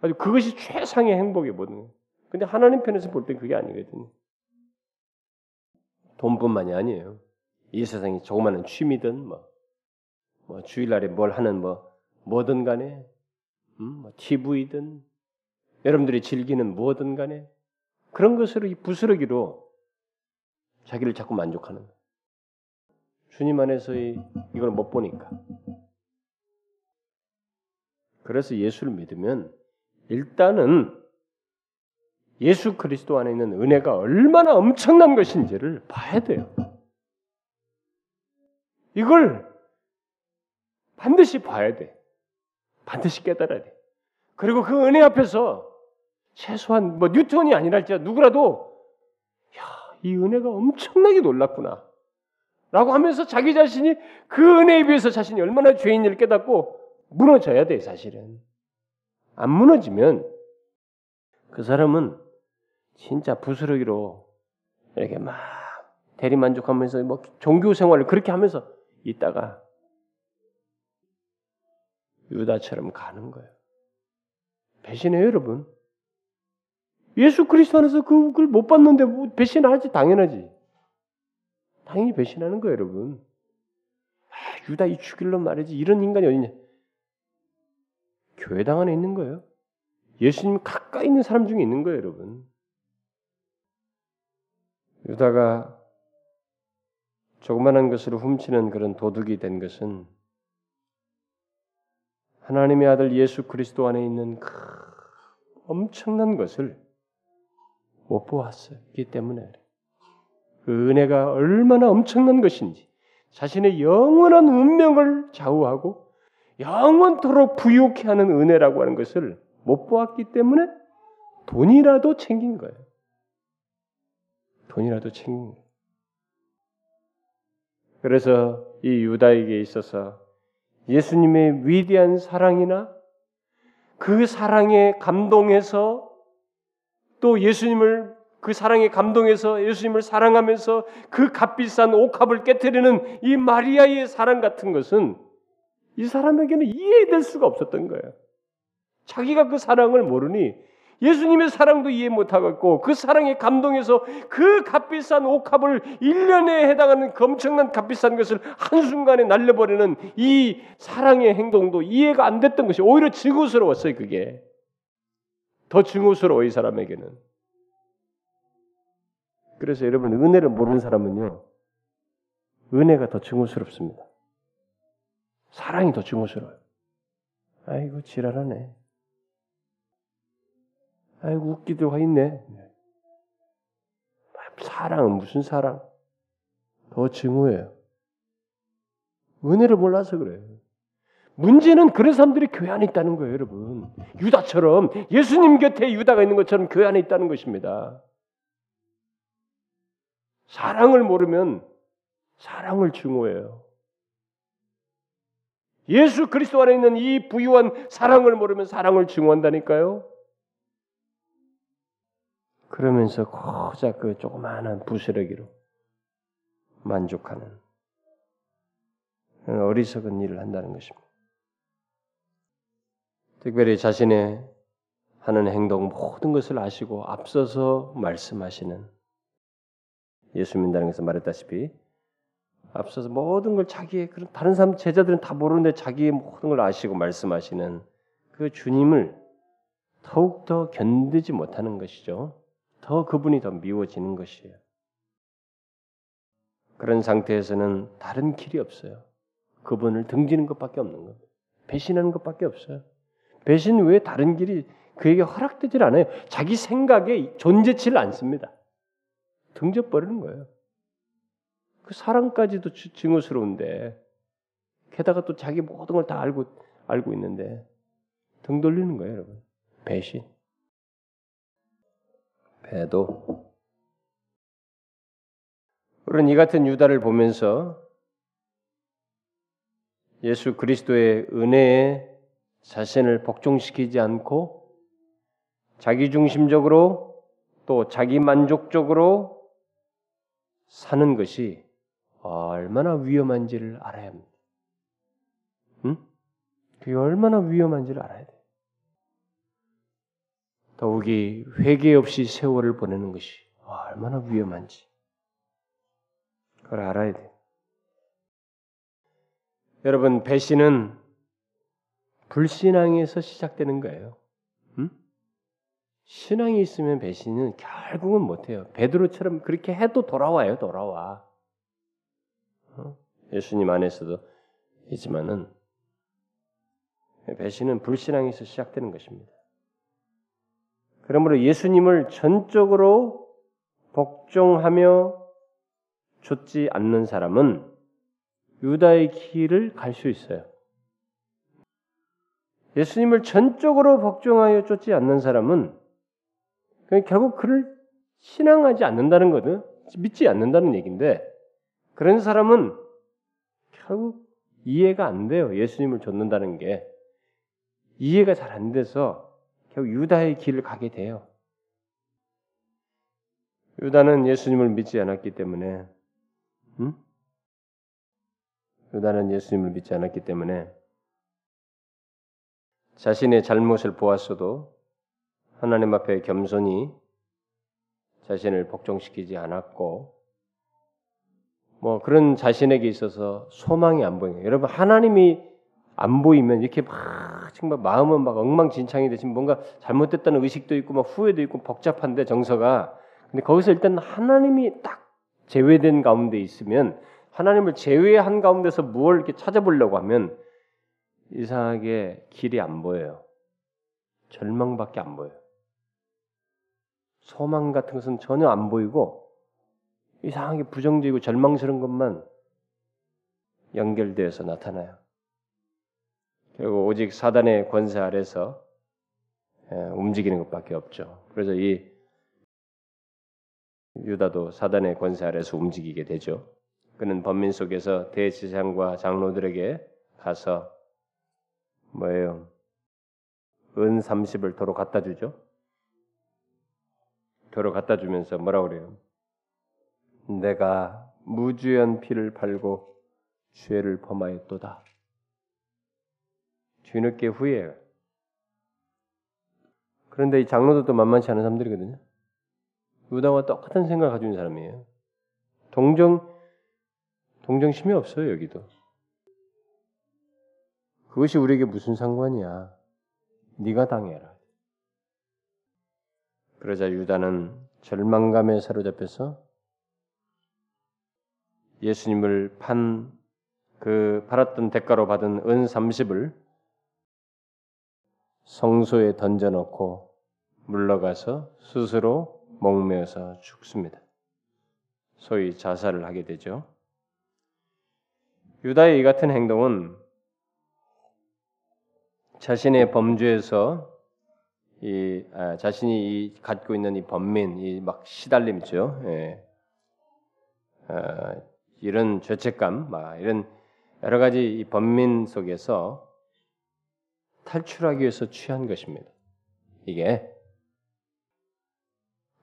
아주 그것이 최상의 행복이 뭐든. 근데 하나님 편에서 볼때 그게 아니거든요. 돈뿐만이 아니에요. 이 세상이 조그마한 취미든 뭐, 뭐 주일날에 뭘 하는 뭐 뭐든 간에 음, 뭐 TV든 여러분들이 즐기는 무엇든 간에 그런 것으로 이 부스러기로 자기를 자꾸 만족하는 주님 안에서의 이걸 못 보니까 그래서 예수를 믿으면 일단은 예수 그리스도 안에 있는 은혜가 얼마나 엄청난 것인지를 봐야 돼요. 이걸 반드시 봐야 돼. 반드시 깨달아야 돼. 그리고 그 은혜 앞에서 최소한 뭐 뉴턴이 아니랄지 누구라도 야, 이 은혜가 엄청나게 놀랐구나. 라고 하면서 자기 자신이 그 은혜에 비해서 자신이 얼마나 죄인을 깨닫고 무너져야 돼, 사실은. 안 무너지면 그 사람은 진짜 부스러기로 이렇게 막 대리만족하면서 뭐 종교 생활을 그렇게 하면서 있다가 유다처럼 가는 거예요. 배신해요, 여러분. 예수 그리스도 안에서 그걸 못 받는데 뭐 배신하지 당연하지. 당연히 배신하는 거예요, 여러분. 아, 유다 이 죽일로 말이지 이런 인간이 어디냐? 교회당 안에 있는 거예요. 예수님 가까이 있는 사람 중에 있는 거예요, 여러분. 유다가 조그만한 것으로 훔치는 그런 도둑이 된 것은 하나님의 아들 예수 그리스도 안에 있는 그 엄청난 것을 못 보았었기 때문에 그 은혜가 얼마나 엄청난 것인지 자신의 영원한 운명을 좌우하고 영원토록 부유케 하는 은혜라고 하는 것을 못 보았기 때문에 돈이라도 챙긴 거예요. 돈이라도 챙긴 거예요. 그래서 이 유다에게 있어서 예수님의 위대한 사랑이나 그 사랑에 감동해서 또 예수님을 그 사랑에 감동해서 예수님을 사랑하면서 그 값비싼 옥합을 깨뜨리는 이 마리아의 사랑 같은 것은 이 사람에게는 이해될 수가 없었던 거예요. 자기가 그 사랑을 모르니 예수님의 사랑도 이해 못하겠고 그 사랑에 감동해서 그 값비싼 옥합을 1년에 해당하는 엄청난 값비싼 것을 한순간에 날려버리는 이 사랑의 행동도 이해가 안 됐던 것이 오히려 증오스러웠어요 그게. 더 증오스러워 이 사람에게는. 그래서 여러분 은혜를 모르는 사람은요 은혜가 더 증오스럽습니다. 사랑이 더 증오스러워요. 아이고 지랄하네 아이고 웃기도 하 있네. 사랑은 무슨 사랑? 더 증오해요. 은혜를 몰라서 그래요. 문제는 그런 사람들이 교회 안에 있다는 거예요, 여러분. 유다처럼 예수님 곁에 유다가 있는 것처럼 교회 안에 있다는 것입니다. 사랑을 모르면 사랑을 증오해요. 예수 그리스도 안에 있는 이 부유한 사랑을 모르면 사랑을 증오한다니까요. 그러면서 고작 그 조그마한 부스러기로 만족하는 어리석은 일을 한다는 것입니다. 특별히 자신의 하는 행동 모든 것을 아시고 앞서서 말씀하시는 예수 믿는다는 것을 말했다시피 앞서서 모든 걸 자기의 그런 다른 사람 제자들은 다 모르는데 자기의 모든 걸 아시고 말씀하시는 그 주님을 더욱 더 견디지 못하는 것이죠. 더 그분이 더 미워지는 것이에요. 그런 상태에서는 다른 길이 없어요. 그분을 등지는 것밖에 없는 겁니다. 배신하는 것밖에 없어요. 배신 외에 다른 길이 그에게 허락되질 않아요. 자기 생각에 존재치를 않습니다. 등져버리는 거예요. 그 사랑까지도 증오스러운데 게다가 또 자기 모든 걸 다 알고 알고 있는데 등 돌리는 거예요, 여러분. 배신. 배도. 우리는 이 같은 유다를 보면서 예수 그리스도의 은혜에 자신을 복종시키지 않고 자기 중심적으로 또 자기 만족적으로 사는 것이 얼마나 위험한지를 알아야 합니다. 응? 그게 얼마나 위험한지를 알아야 돼. 더욱이 회개 없이 세월을 보내는 것이 얼마나 위험한지 그걸 알아야 돼. 여러분 배신은 불신앙에서 시작되는 거예요. 응? 신앙이 있으면 배신은 결국은 못해요. 베드로처럼 그렇게 해도 돌아와요, 돌아와. 어? 예수님 안에서도 있지만은 배신은 불신앙에서 시작되는 것입니다. 그러므로 예수님을 전적으로 복종하며 좇지 않는 사람은 유다의 길을 갈 수 있어요. 예수님을 전적으로 복종하여 쫓지 않는 사람은 결국 그를 신앙하지 않는다는 거든 믿지 않는다는 얘기인데 그런 사람은 결국 이해가 안 돼요. 예수님을 좇는다는 게 이해가 잘 안 돼서 결국 유다의 길을 가게 돼요. 유다는 예수님을 믿지 않았기 때문에, 음? 유다는 예수님을 믿지 않았기 때문에 자신의 잘못을 보았어도 하나님 앞에 겸손히 자신을 복종시키지 않았고 뭐 그런 자신에게 있어서 소망이 안 보여요. 여러분 하나님이 안 보이면 이렇게 막 정말 마음은 막 엉망진창이 되시면 뭔가 잘못됐다는 의식도 있고 막 후회도 있고 복잡한데 정서가 근데 거기서 일단 하나님이 딱 제외된 가운데 있으면 하나님을 제외한 가운데서 무엇을 이렇게 찾아보려고 하면 이상하게 길이 안 보여요. 절망밖에 안 보여요. 소망 같은 것은 전혀 안 보이고 이상하게 부정적이고 절망스러운 것만 연결되어서 나타나요. 그리고 오직 사단의 권세 아래서 예, 움직이는 것밖에 없죠. 그래서 이 유다도 사단의 권세 아래서 움직이게 되죠. 그는 범민 속에서 대제사장과 장로들에게 가서 뭐예요? 은 30을 도로 갖다 주죠. 도로 갖다 주면서 뭐라 그래요? 내가 무주연 피를 팔고 죄를 범하였도다. 뒤늦게 후회해요. 그런데 이 장로들도 만만치 않은 사람들이거든요. 유다와 똑같은 생각을 있는 사람이에요. 동정 동정심이 없어요 여기도. 그것이 우리에게 무슨 상관이야? 네가 당해라. 그러자 유다는 절망감에 사로잡혀서 예수님을 판 그 팔았던 대가로 받은 은 30을 성소에 던져놓고 물러가서 스스로 목매어서 죽습니다. 소위 자살을 하게 되죠. 유다의 이 같은 행동은 자신의 범죄에서 이 아, 자신이 이, 갖고 있는 이 범민, 이 막 시달림죠. 예. 아, 이런 죄책감, 막 이런 여러 가지 이 범민 속에서 탈출하기 위해서 취한 것입니다. 이게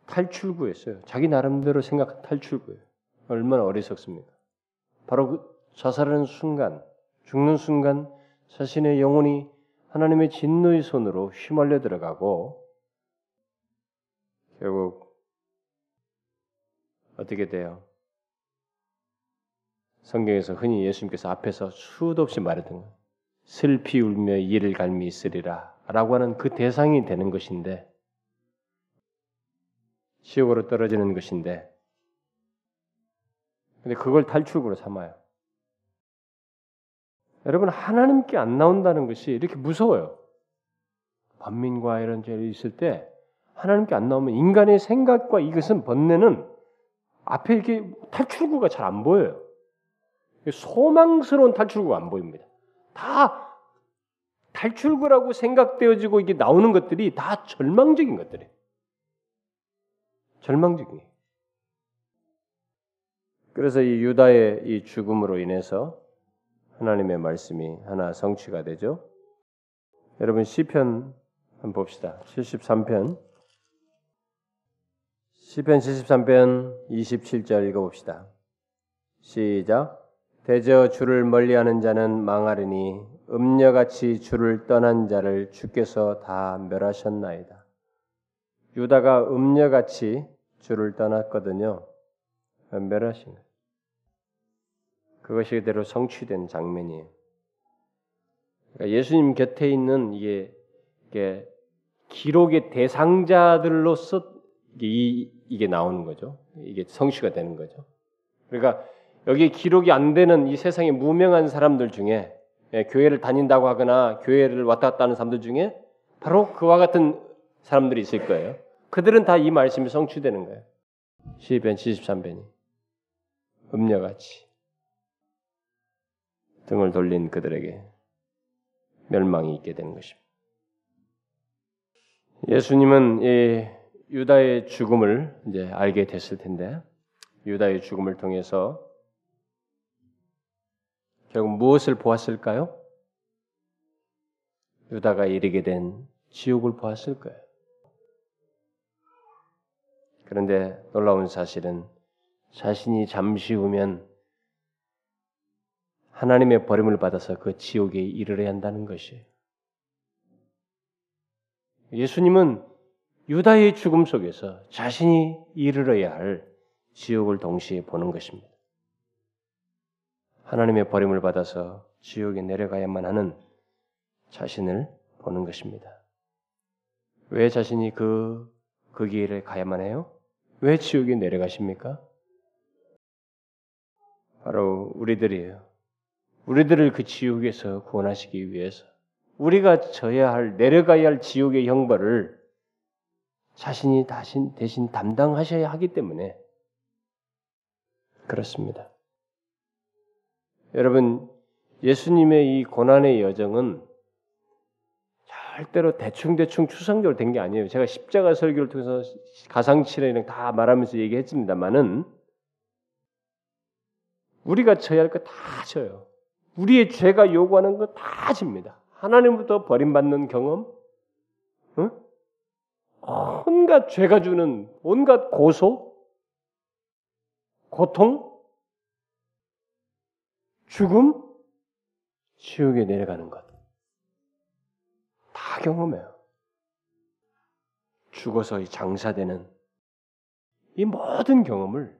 탈출구였어요. 자기 나름대로 생각한 탈출구예요. 얼마나 어리석습니까? 바로 그 자살하는 순간, 죽는 순간 자신의 영혼이 하나님의 진노의 손으로 휘말려 들어가고 결국 어떻게 돼요? 성경에서 흔히 예수님께서 앞에서 수도 없이 말했던 거. 슬피 울며 이를 갈미 있으리라 라고 하는 그 대상이 되는 것인데 지옥으로 떨어지는 것인데 근데 그걸 탈출구로 삼아요. 여러분 하나님께 안 나온다는 것이 이렇게 무서워요. 반민과 이런 죄이 있을 때 하나님께 안 나오면 인간의 생각과 이것은 번뇌는 앞에 이렇게 탈출구가 잘 안 보여요. 소망스러운 탈출구가 안 보입니다. 다 탈출구라고 생각되어지고 이게 나오는 것들이 다 절망적인 것들이에요. 절망적인. 그래서 이 유다의 이 죽음으로 인해서 하나님의 말씀이 하나 성취가 되죠. 여러분 시편 한번 봅시다. 73편 시편 73편 27절 읽어봅시다. 시작. 대저 주를 멀리하는 자는 망하리니 음녀같이 주를 떠난 자를 주께서 다 멸하셨나이다. 유다가 음녀같이 주를 떠났거든요. 멸하신 것. 그것이 그대로 성취된 장면이에요. 그러니까 예수님 곁에 있는 이게, 이게 기록의 대상자들로서 이게, 이게 나오는 거죠. 이게 성취가 되는 거죠. 그러니까 여기 기록이 안 되는 이 세상에 무명한 사람들 중에 예, 교회를 다닌다고 하거나 교회를 왔다 갔다 하는 사람들 중에 바로 그와 같은 사람들이 있을 거예요. 그들은 다 이 말씀이 성취되는 거예요. 12편 73편이 음녀같이 등을 돌린 그들에게 멸망이 있게 되는 것입니다. 예수님은 이 유다의 죽음을 이제 알게 됐을 텐데 유다의 죽음을 통해서 결국 무엇을 보았을까요? 유다가 이르게 된 지옥을 보았을 거예요. 그런데 놀라운 사실은 자신이 잠시 후면 하나님의 버림을 받아서 그 지옥에 이르러야 한다는 것이에요. 예수님은 유다의 죽음 속에서 자신이 이르러야 할 지옥을 동시에 보는 것입니다. 하나님의 버림을 받아서 지옥에 내려가야만 하는 자신을 보는 것입니다. 왜 자신이 그, 그 길을 가야만 해요? 왜 지옥에 내려가십니까? 바로 우리들이에요. 우리들을 그 지옥에서 구원하시기 위해서 우리가 져야 할 내려가야 할 지옥의 형벌을 자신이 대신, 대신 담당하셔야 하기 때문에 그렇습니다. 여러분 예수님의 이 고난의 여정은 절대로 대충대충 추상적으로 된 게 아니에요. 제가 십자가 설교를 통해서 가상치레랑 다 말하면서 얘기했습니다만은 우리가 져야 할 거 다 져요. 우리의 죄가 요구하는 거 다 집니다. 하나님부터 버림받는 경험, 응? 온갖 죄가 주는 온갖 고소, 고통, 죽음, 지옥에 내려가는 것. 다 경험해요. 죽어서 장사되는 이 모든 경험을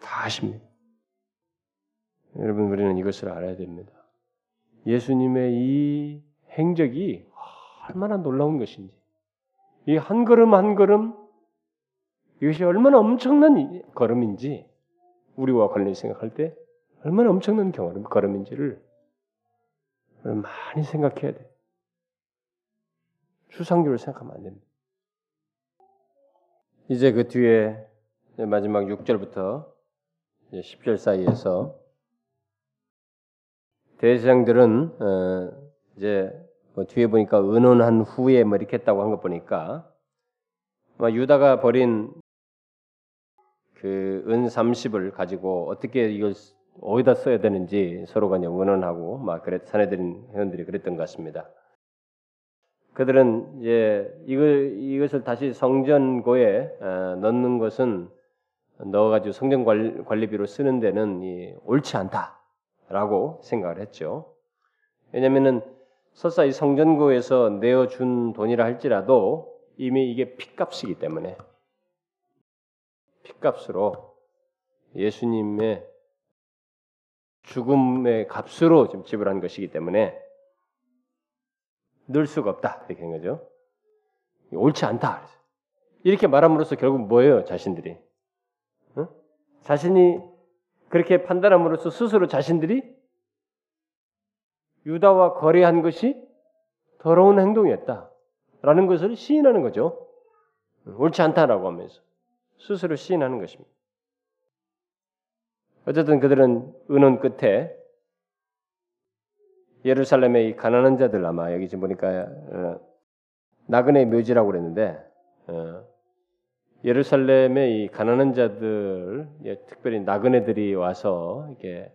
다 하십니다. 여러분 우리는 이것을 알아야 됩니다. 예수님의 이 행적이 얼마나 놀라운 것인지, 이 한 걸음 한 걸음 이것이 얼마나 엄청난 걸음인지 우리와 관련 생각할 때 얼마나 엄청난 경험 걸음인지를 많이 생각해야 돼. 추상적으로 생각하면 안 됩니다. 이제 그 뒤에 마지막 6절부터 10절 사이에서 대제장들은 어, 이제 뭐 뒤에 보니까 은혼한 후에 뭐 이렇게 했다고 한거 보니까 유다가 버린 그 은 30을 가지고 어떻게 이걸 어디다 써야 되는지 서로가 의논하고 막 그랬 사내들인 회원들이 그랬던 것 같습니다. 그들은 이제 이걸 이것을 다시 성전고에 어, 넣는 것은 넣어가지고 성전 관리비로 쓰는 데는 옳지 않다라고 생각을 했죠. 왜냐하면은 설사 이 성전고에서 내어준 돈이라 할지라도 이미 이게 핏값이기 때문에 핏값으로 예수님의 죽음의 값으로 지금 지불한 것이기 때문에 늘 수가 없다 이렇게 된 거죠. 옳지 않다. 이렇게 말함으로써 결국 뭐예요? 자신들이 어? 자신이 그렇게 판단함으로써 스스로 자신들이 유다와 거래한 것이 더러운 행동이었다라는 것을 시인하는 거죠. 옳지 않다라고 하면서 스스로 시인하는 것입니다. 어쨌든 그들은 은원 끝에 예루살렘의 이 가난한 자들 아마 여기 지금 보니까 어, 나그네 묘지라고 그랬는데 어, 예루살렘의 이 가난한 자들, 예, 특별히 나그네들이 와서 이게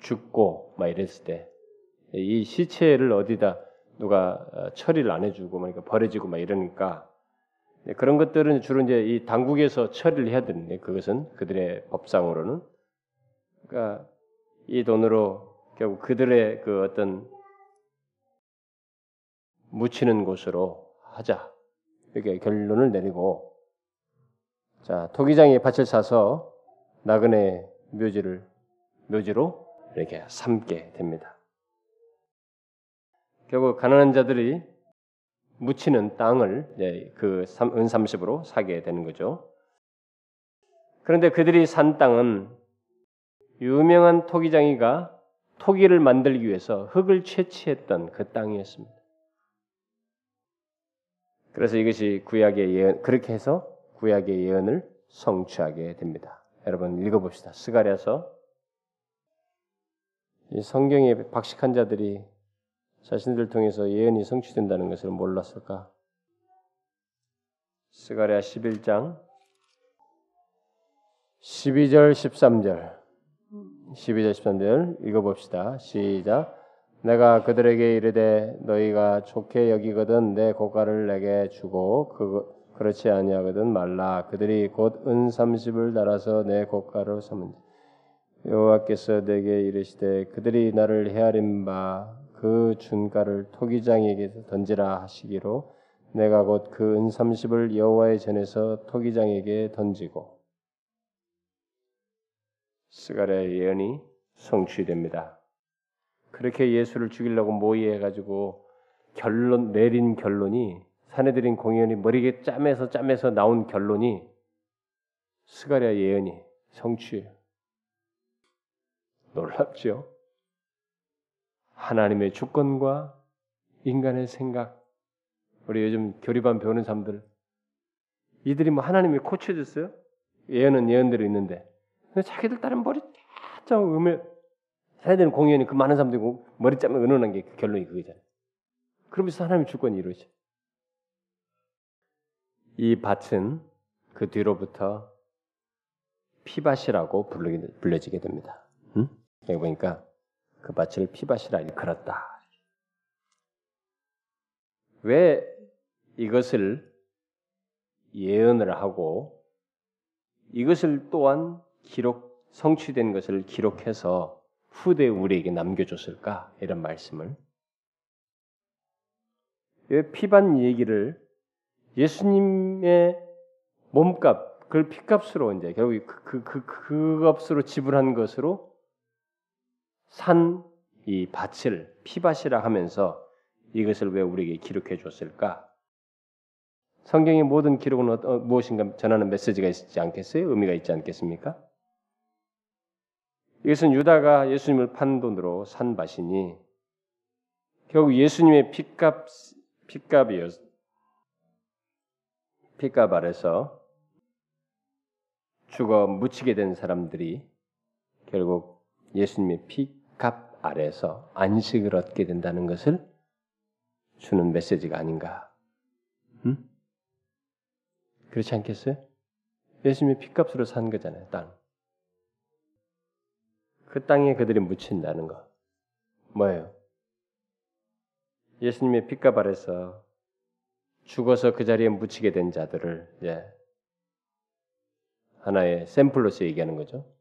죽고 막 이랬을 때 이 시체를 어디다 누가 어, 처리를 안 해주고 그러니까 버려지고 막 이러니까 네, 그런 것들은 주로 이제 이 당국에서 처리를 해야 되는데 그것은 그들의 법상으로는. 그러니까 이 돈으로 결국 그들의 그 어떤 묻히는 곳으로 하자. 이렇게 결론을 내리고. 자 토기장에 밭을 사서 나그네 묘지를 묘지로 이렇게 삼게 됩니다. 결국 가난한 자들이 묻히는 땅을 그 은삼십으로 사게 되는 거죠. 그런데 그들이 산 땅은 유명한 토기장이가 토기를 만들기 위해서 흙을 채취했던 그 땅이었습니다. 그래서 이것이 구약의 예언 그렇게 해서 구약의 예언을 성취하게 됩니다. 여러분 읽어봅시다. 스가랴서 이 성경에 박식한 자들이 자신들 통해서 예언이 성취된다는 것을 몰랐을까? 스가랴 11장 12절 13절 12절 13절 읽어봅시다. 시작 내가 그들에게 이르되 너희가 좋게 여기거든 내 고가를 내게 주고 그 그렇지 아니하거든 말라 그들이 곧 은 삼십을 달아서 내 고가로 삼은 여호와께서 내게 이르시되 그들이 나를 헤아린 바 그 준가를 토기장에게 던지라 하시기로 내가 곧 그 은 삼십을 여호와의 전에서 토기장에게 던지고 스가랴의 예언이 성취됩니다. 그렇게 예수를 죽이려고 모의해 가지고 결론 내린 결론이 사내들인 공연이 머리에 짬에서 짬에서 나온 결론이 스가랴 예언이 성취해요. 놀랍죠? 하나님의 주권과 인간의 생각. 우리 요즘 교리반 배우는 사람들 이들이 뭐 하나님이 코치해줬어요? 예언은 예언대로 있는데 근데 자기들 다른 머리 쫙 해야 되는 공연이 그 많은 사람들이 머리 짜면 은은한 게그 결론이 그거잖아요. 그러면서 하나님의 주권이 이루어져. 이 밭은 그 뒤로부터 피밭이라고 불려지게 됩니다. 응? 여기 보니까 그 밭을 피밭이라 일컬었다. 왜 이것을 예언을 하고 이것을 또한 기록 성취된 것을 기록해서 후대 우리에게 남겨줬을까? 이런 말씀을. 왜 피반 얘기를 예수님의 몸값, 그걸 피값으로 이제 결국 그, 그, 그, 그 값으로 지불한 것으로 산 이 밭을 피밭이라 하면서 이것을 왜 우리에게 기록해 줬을까? 성경의 모든 기록은 어, 무엇인가 전하는 메시지가 있지 않겠어요? 의미가 있지 않겠습니까? 이것은 유다가 예수님을 판 돈으로 산 밭이니 결국 예수님의 핏값 핏값이었 핏값 아래서 죽어 묻히게 된 사람들이 결국 예수님의 핏 값 아래서 안식을 얻게 된다는 것을 주는 메시지가 아닌가? 음? 그렇지 않겠어요? 예수님의 핏값으로 산 거잖아요, 땅. 그 땅에 그들이 묻힌다는 것. 뭐예요? 예수님의 빛값 아래서 죽어서 그 자리에 묻히게 된 자들을 예, 하나의 샘플로서 얘기하는 거죠.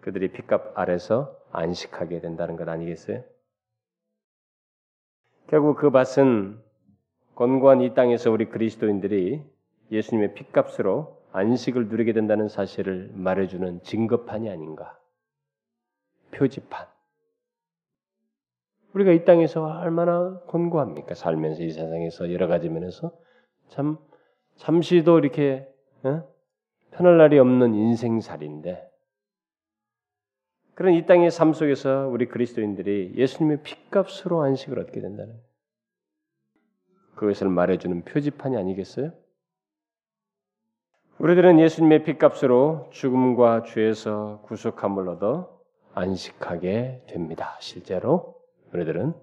그들이 핏값 아래서 안식하게 된다는 것 아니겠어요? 결국 그 밭은 권고한 이 땅에서 우리 그리스도인들이 예수님의 핏값으로 안식을 누리게 된다는 사실을 말해주는 증거판이 아닌가. 표지판. 우리가 이 땅에서 얼마나 권고합니까? 살면서 이 세상에서 여러 가지 면에서 참 잠시도 이렇게 어? 편할 날이 없는 인생살인데 그런 이 땅의 삶 속에서 우리 그리스도인들이 예수님의 핏값으로 안식을 얻게 된다는 그것을 말해주는 표지판이 아니겠어요? 우리들은 예수님의 핏값으로 죽음과 죄에서 구속함을 얻어 안식하게 됩니다. 실제로 우리들은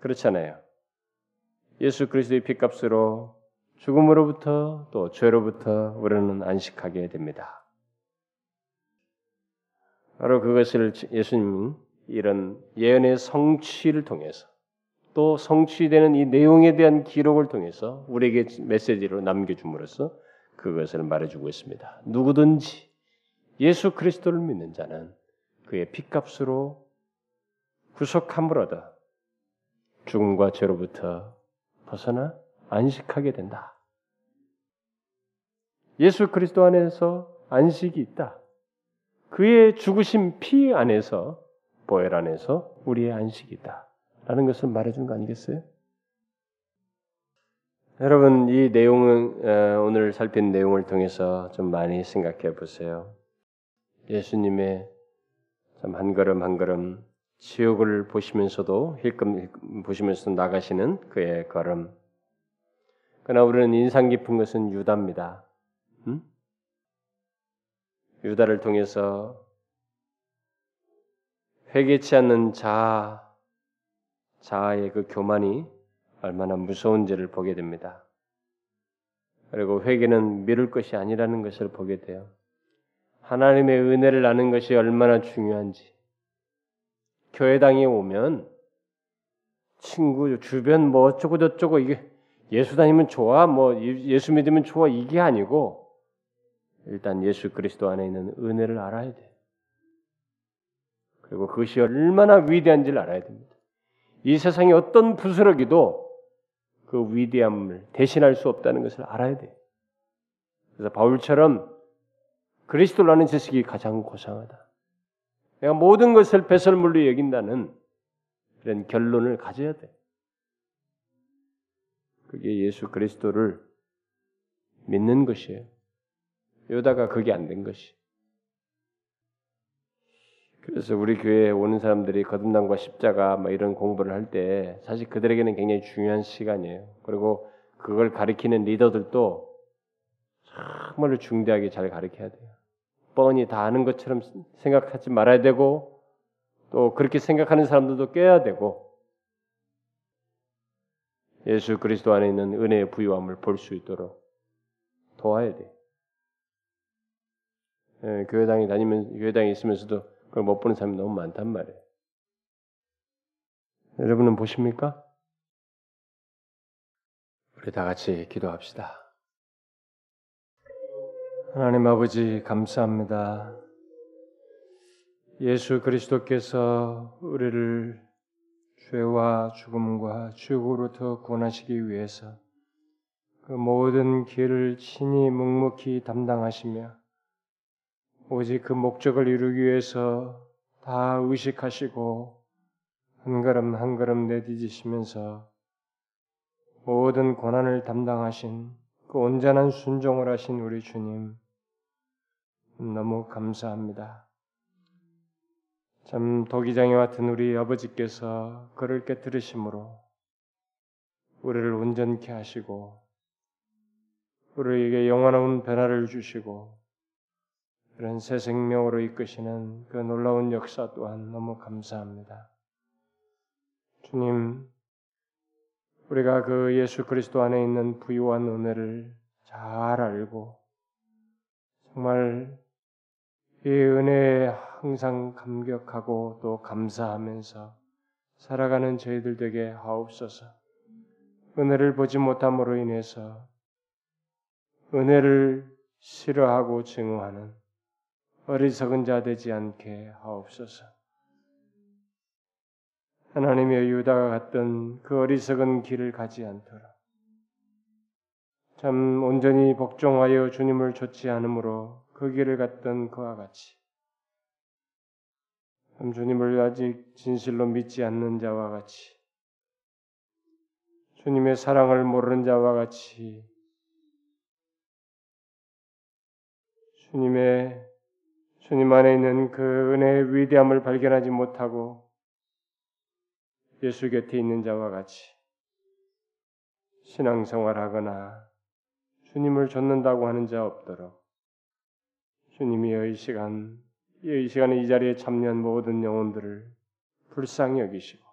그렇잖아요. 예수 그리스도의 핏값으로 죽음으로부터 또 죄로부터 우리는 안식하게 됩니다. 바로 그것을 예수님은 이런 예언의 성취를 통해서 또 성취되는 이 내용에 대한 기록을 통해서 우리에게 메시지로 남겨줌으로써 그것을 말해주고 있습니다. 누구든지 예수 그리스도를 믿는 자는 그의 핏값으로 구속함을 얻어 죽음과 죄로부터 벗어나 안식하게 된다. 예수 그리스도 안에서 안식이 있다. 그의 죽으신 피 안에서 보혈 안에서 우리의 안식이 있다. 라는 것을 말해준 거 아니겠어요? 여러분 이 내용은 오늘 살핀 내용을 통해서 좀 많이 생각해 보세요. 예수님의 참 한 걸음 한 걸음 지옥을 보시면서도 힐끔 보시면서 나가시는 그의 걸음. 그러나 우리는 인상 깊은 것은 유다입니다. 음? 유다를 통해서 회개치 않는 자아, 자아의 그 교만이 얼마나 무서운지를 보게 됩니다. 그리고 회개는 미룰 것이 아니라는 것을 보게 돼요. 하나님의 은혜를 아는 것이 얼마나 중요한지. 교회당에 오면 친구 주변 뭐 어쩌고 저쩌고 이게 예수 다니면 좋아 뭐 예수 믿으면 좋아 이게 아니고 일단 예수 그리스도 안에 있는 은혜를 알아야 돼. 그리고 그것이 얼마나 위대한지를 알아야 됩니다. 이 세상에 어떤 부스러기도 그 위대함을 대신할 수 없다는 것을 알아야 돼. 그래서 바울처럼 그리스도를 아는 지식이 가장 고상하다. 내가 모든 것을 배설물로 여긴다는 그런 결론을 가져야 돼. 그게 예수 그리스도를 믿는 것이에요. 요다가 그게 안 된 것이. 그래서 우리 교회에 오는 사람들이 거듭남과 십자가 뭐 이런 공부를 할 때 사실 그들에게는 굉장히 중요한 시간이에요. 그리고 그걸 가리키는 리더들도 정말로 중대하게 잘 가르쳐야 돼요. 뻔히 다 아는 것처럼 생각하지 말아야 되고 또 그렇게 생각하는 사람들도 깨야 되고 예수 그리스도 안에 있는 은혜의 부유함을 볼 수 있도록 도와야 돼. 예, 교회당에 다니면 교회당에 있으면서도 그걸 못 보는 사람이 너무 많단 말이에요. 여러분은 보십니까? 우리 다 같이 기도합시다. 하나님 아버지 감사합니다. 예수 그리스도께서 우리를 죄와 죽음과 죽음으로부터 구원하시기 위해서 그 모든 길을 친히 묵묵히 담당하시며 오직 그 목적을 이루기 위해서 다 의식하시고 한 걸음 한 걸음 내디디시면서 모든 고난을 담당하신 그 온전한 순종을 하신 우리 주님 너무 감사합니다. 참 도기장에 같은 우리 아버지께서 그를 깨뜨리심으로 우리를 온전케 하시고 우리에게 영원한 변화를 주시고 그런 새 생명으로 이끄시는 그 놀라운 역사 또한 너무 감사합니다. 주님, 우리가 그 예수 그리스도 안에 있는 부유한 은혜를 잘 알고 정말 이 은혜에 항상 감격하고 또 감사하면서 살아가는 저희들 되게 하옵소서. 은혜를 보지 못함으로 인해서 은혜를 싫어하고 증오하는 어리석은 자 되지 않게 하옵소서. 하나님의 유다가 갔던 그 어리석은 길을 가지 않도록 참 온전히 복종하여 주님을 좇지 않으므로 그 길을 갔던 그와 같이 참 주님을 아직 진실로 믿지 않는 자와 같이 주님의 사랑을 모르는 자와 같이 주님의 주님 안에 있는 그 은혜의 위대함을 발견하지 못하고 예수 곁에 있는 자와 같이 신앙생활하거나 주님을 좇는다고 하는 자 없도록 주님이 이 시간 이 시간에 이 자리에 참여한 모든 영혼들을 불쌍히 여기시고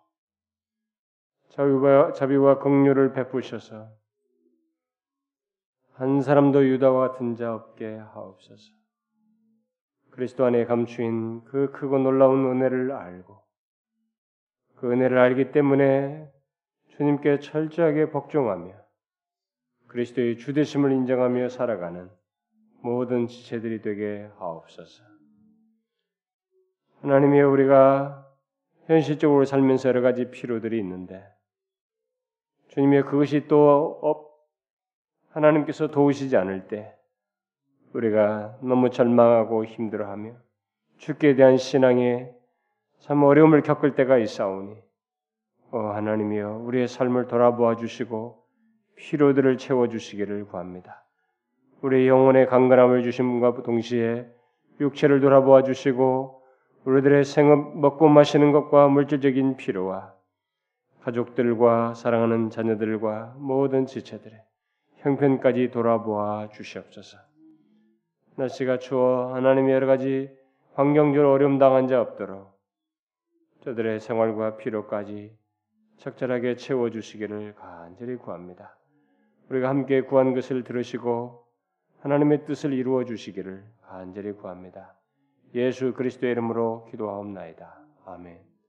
자비와 자비와 긍휼을 베푸셔서 한 사람도 유다와 같은 자 없게 하옵소서. 그리스도 안에 감추인 그 크고 놀라운 은혜를 알고 그 은혜를 알기 때문에 주님께 철저하게 복종하며 그리스도의 주되심을 인정하며 살아가는 모든 지체들이 되게 하옵소서. 하나님이 우리가 현실적으로 살면서 여러 가지 필요들이 있는데 주님의 그것이 또 하나님께서 도우시지 않을 때 우리가 너무 절망하고 힘들어하며 죽게 대한 신앙에 참 어려움을 겪을 때가 있사오니 어 하나님이여 우리의 삶을 돌아보아 주시고 필요들을 채워 주시기를 구합니다. 우리의 영혼의 강건함을 주심과 동시에 육체를 돌아보아 주시고 우리들의 생업 먹고 마시는 것과 물질적인 필요와 가족들과 사랑하는 자녀들과 모든 지체들의 형편까지 돌아보아 주시옵소서. 날씨가 추워 하나님의 여러 가지 환경적으로 어려움 당한 자 없도록 저들의 생활과 필요까지 적절하게 채워 주시기를 간절히 구합니다. 우리가 함께 구한 것을 들으시고 하나님의 뜻을 이루어 주시기를 간절히 구합니다. 예수 그리스도의 이름으로 기도하옵나이다. 아멘.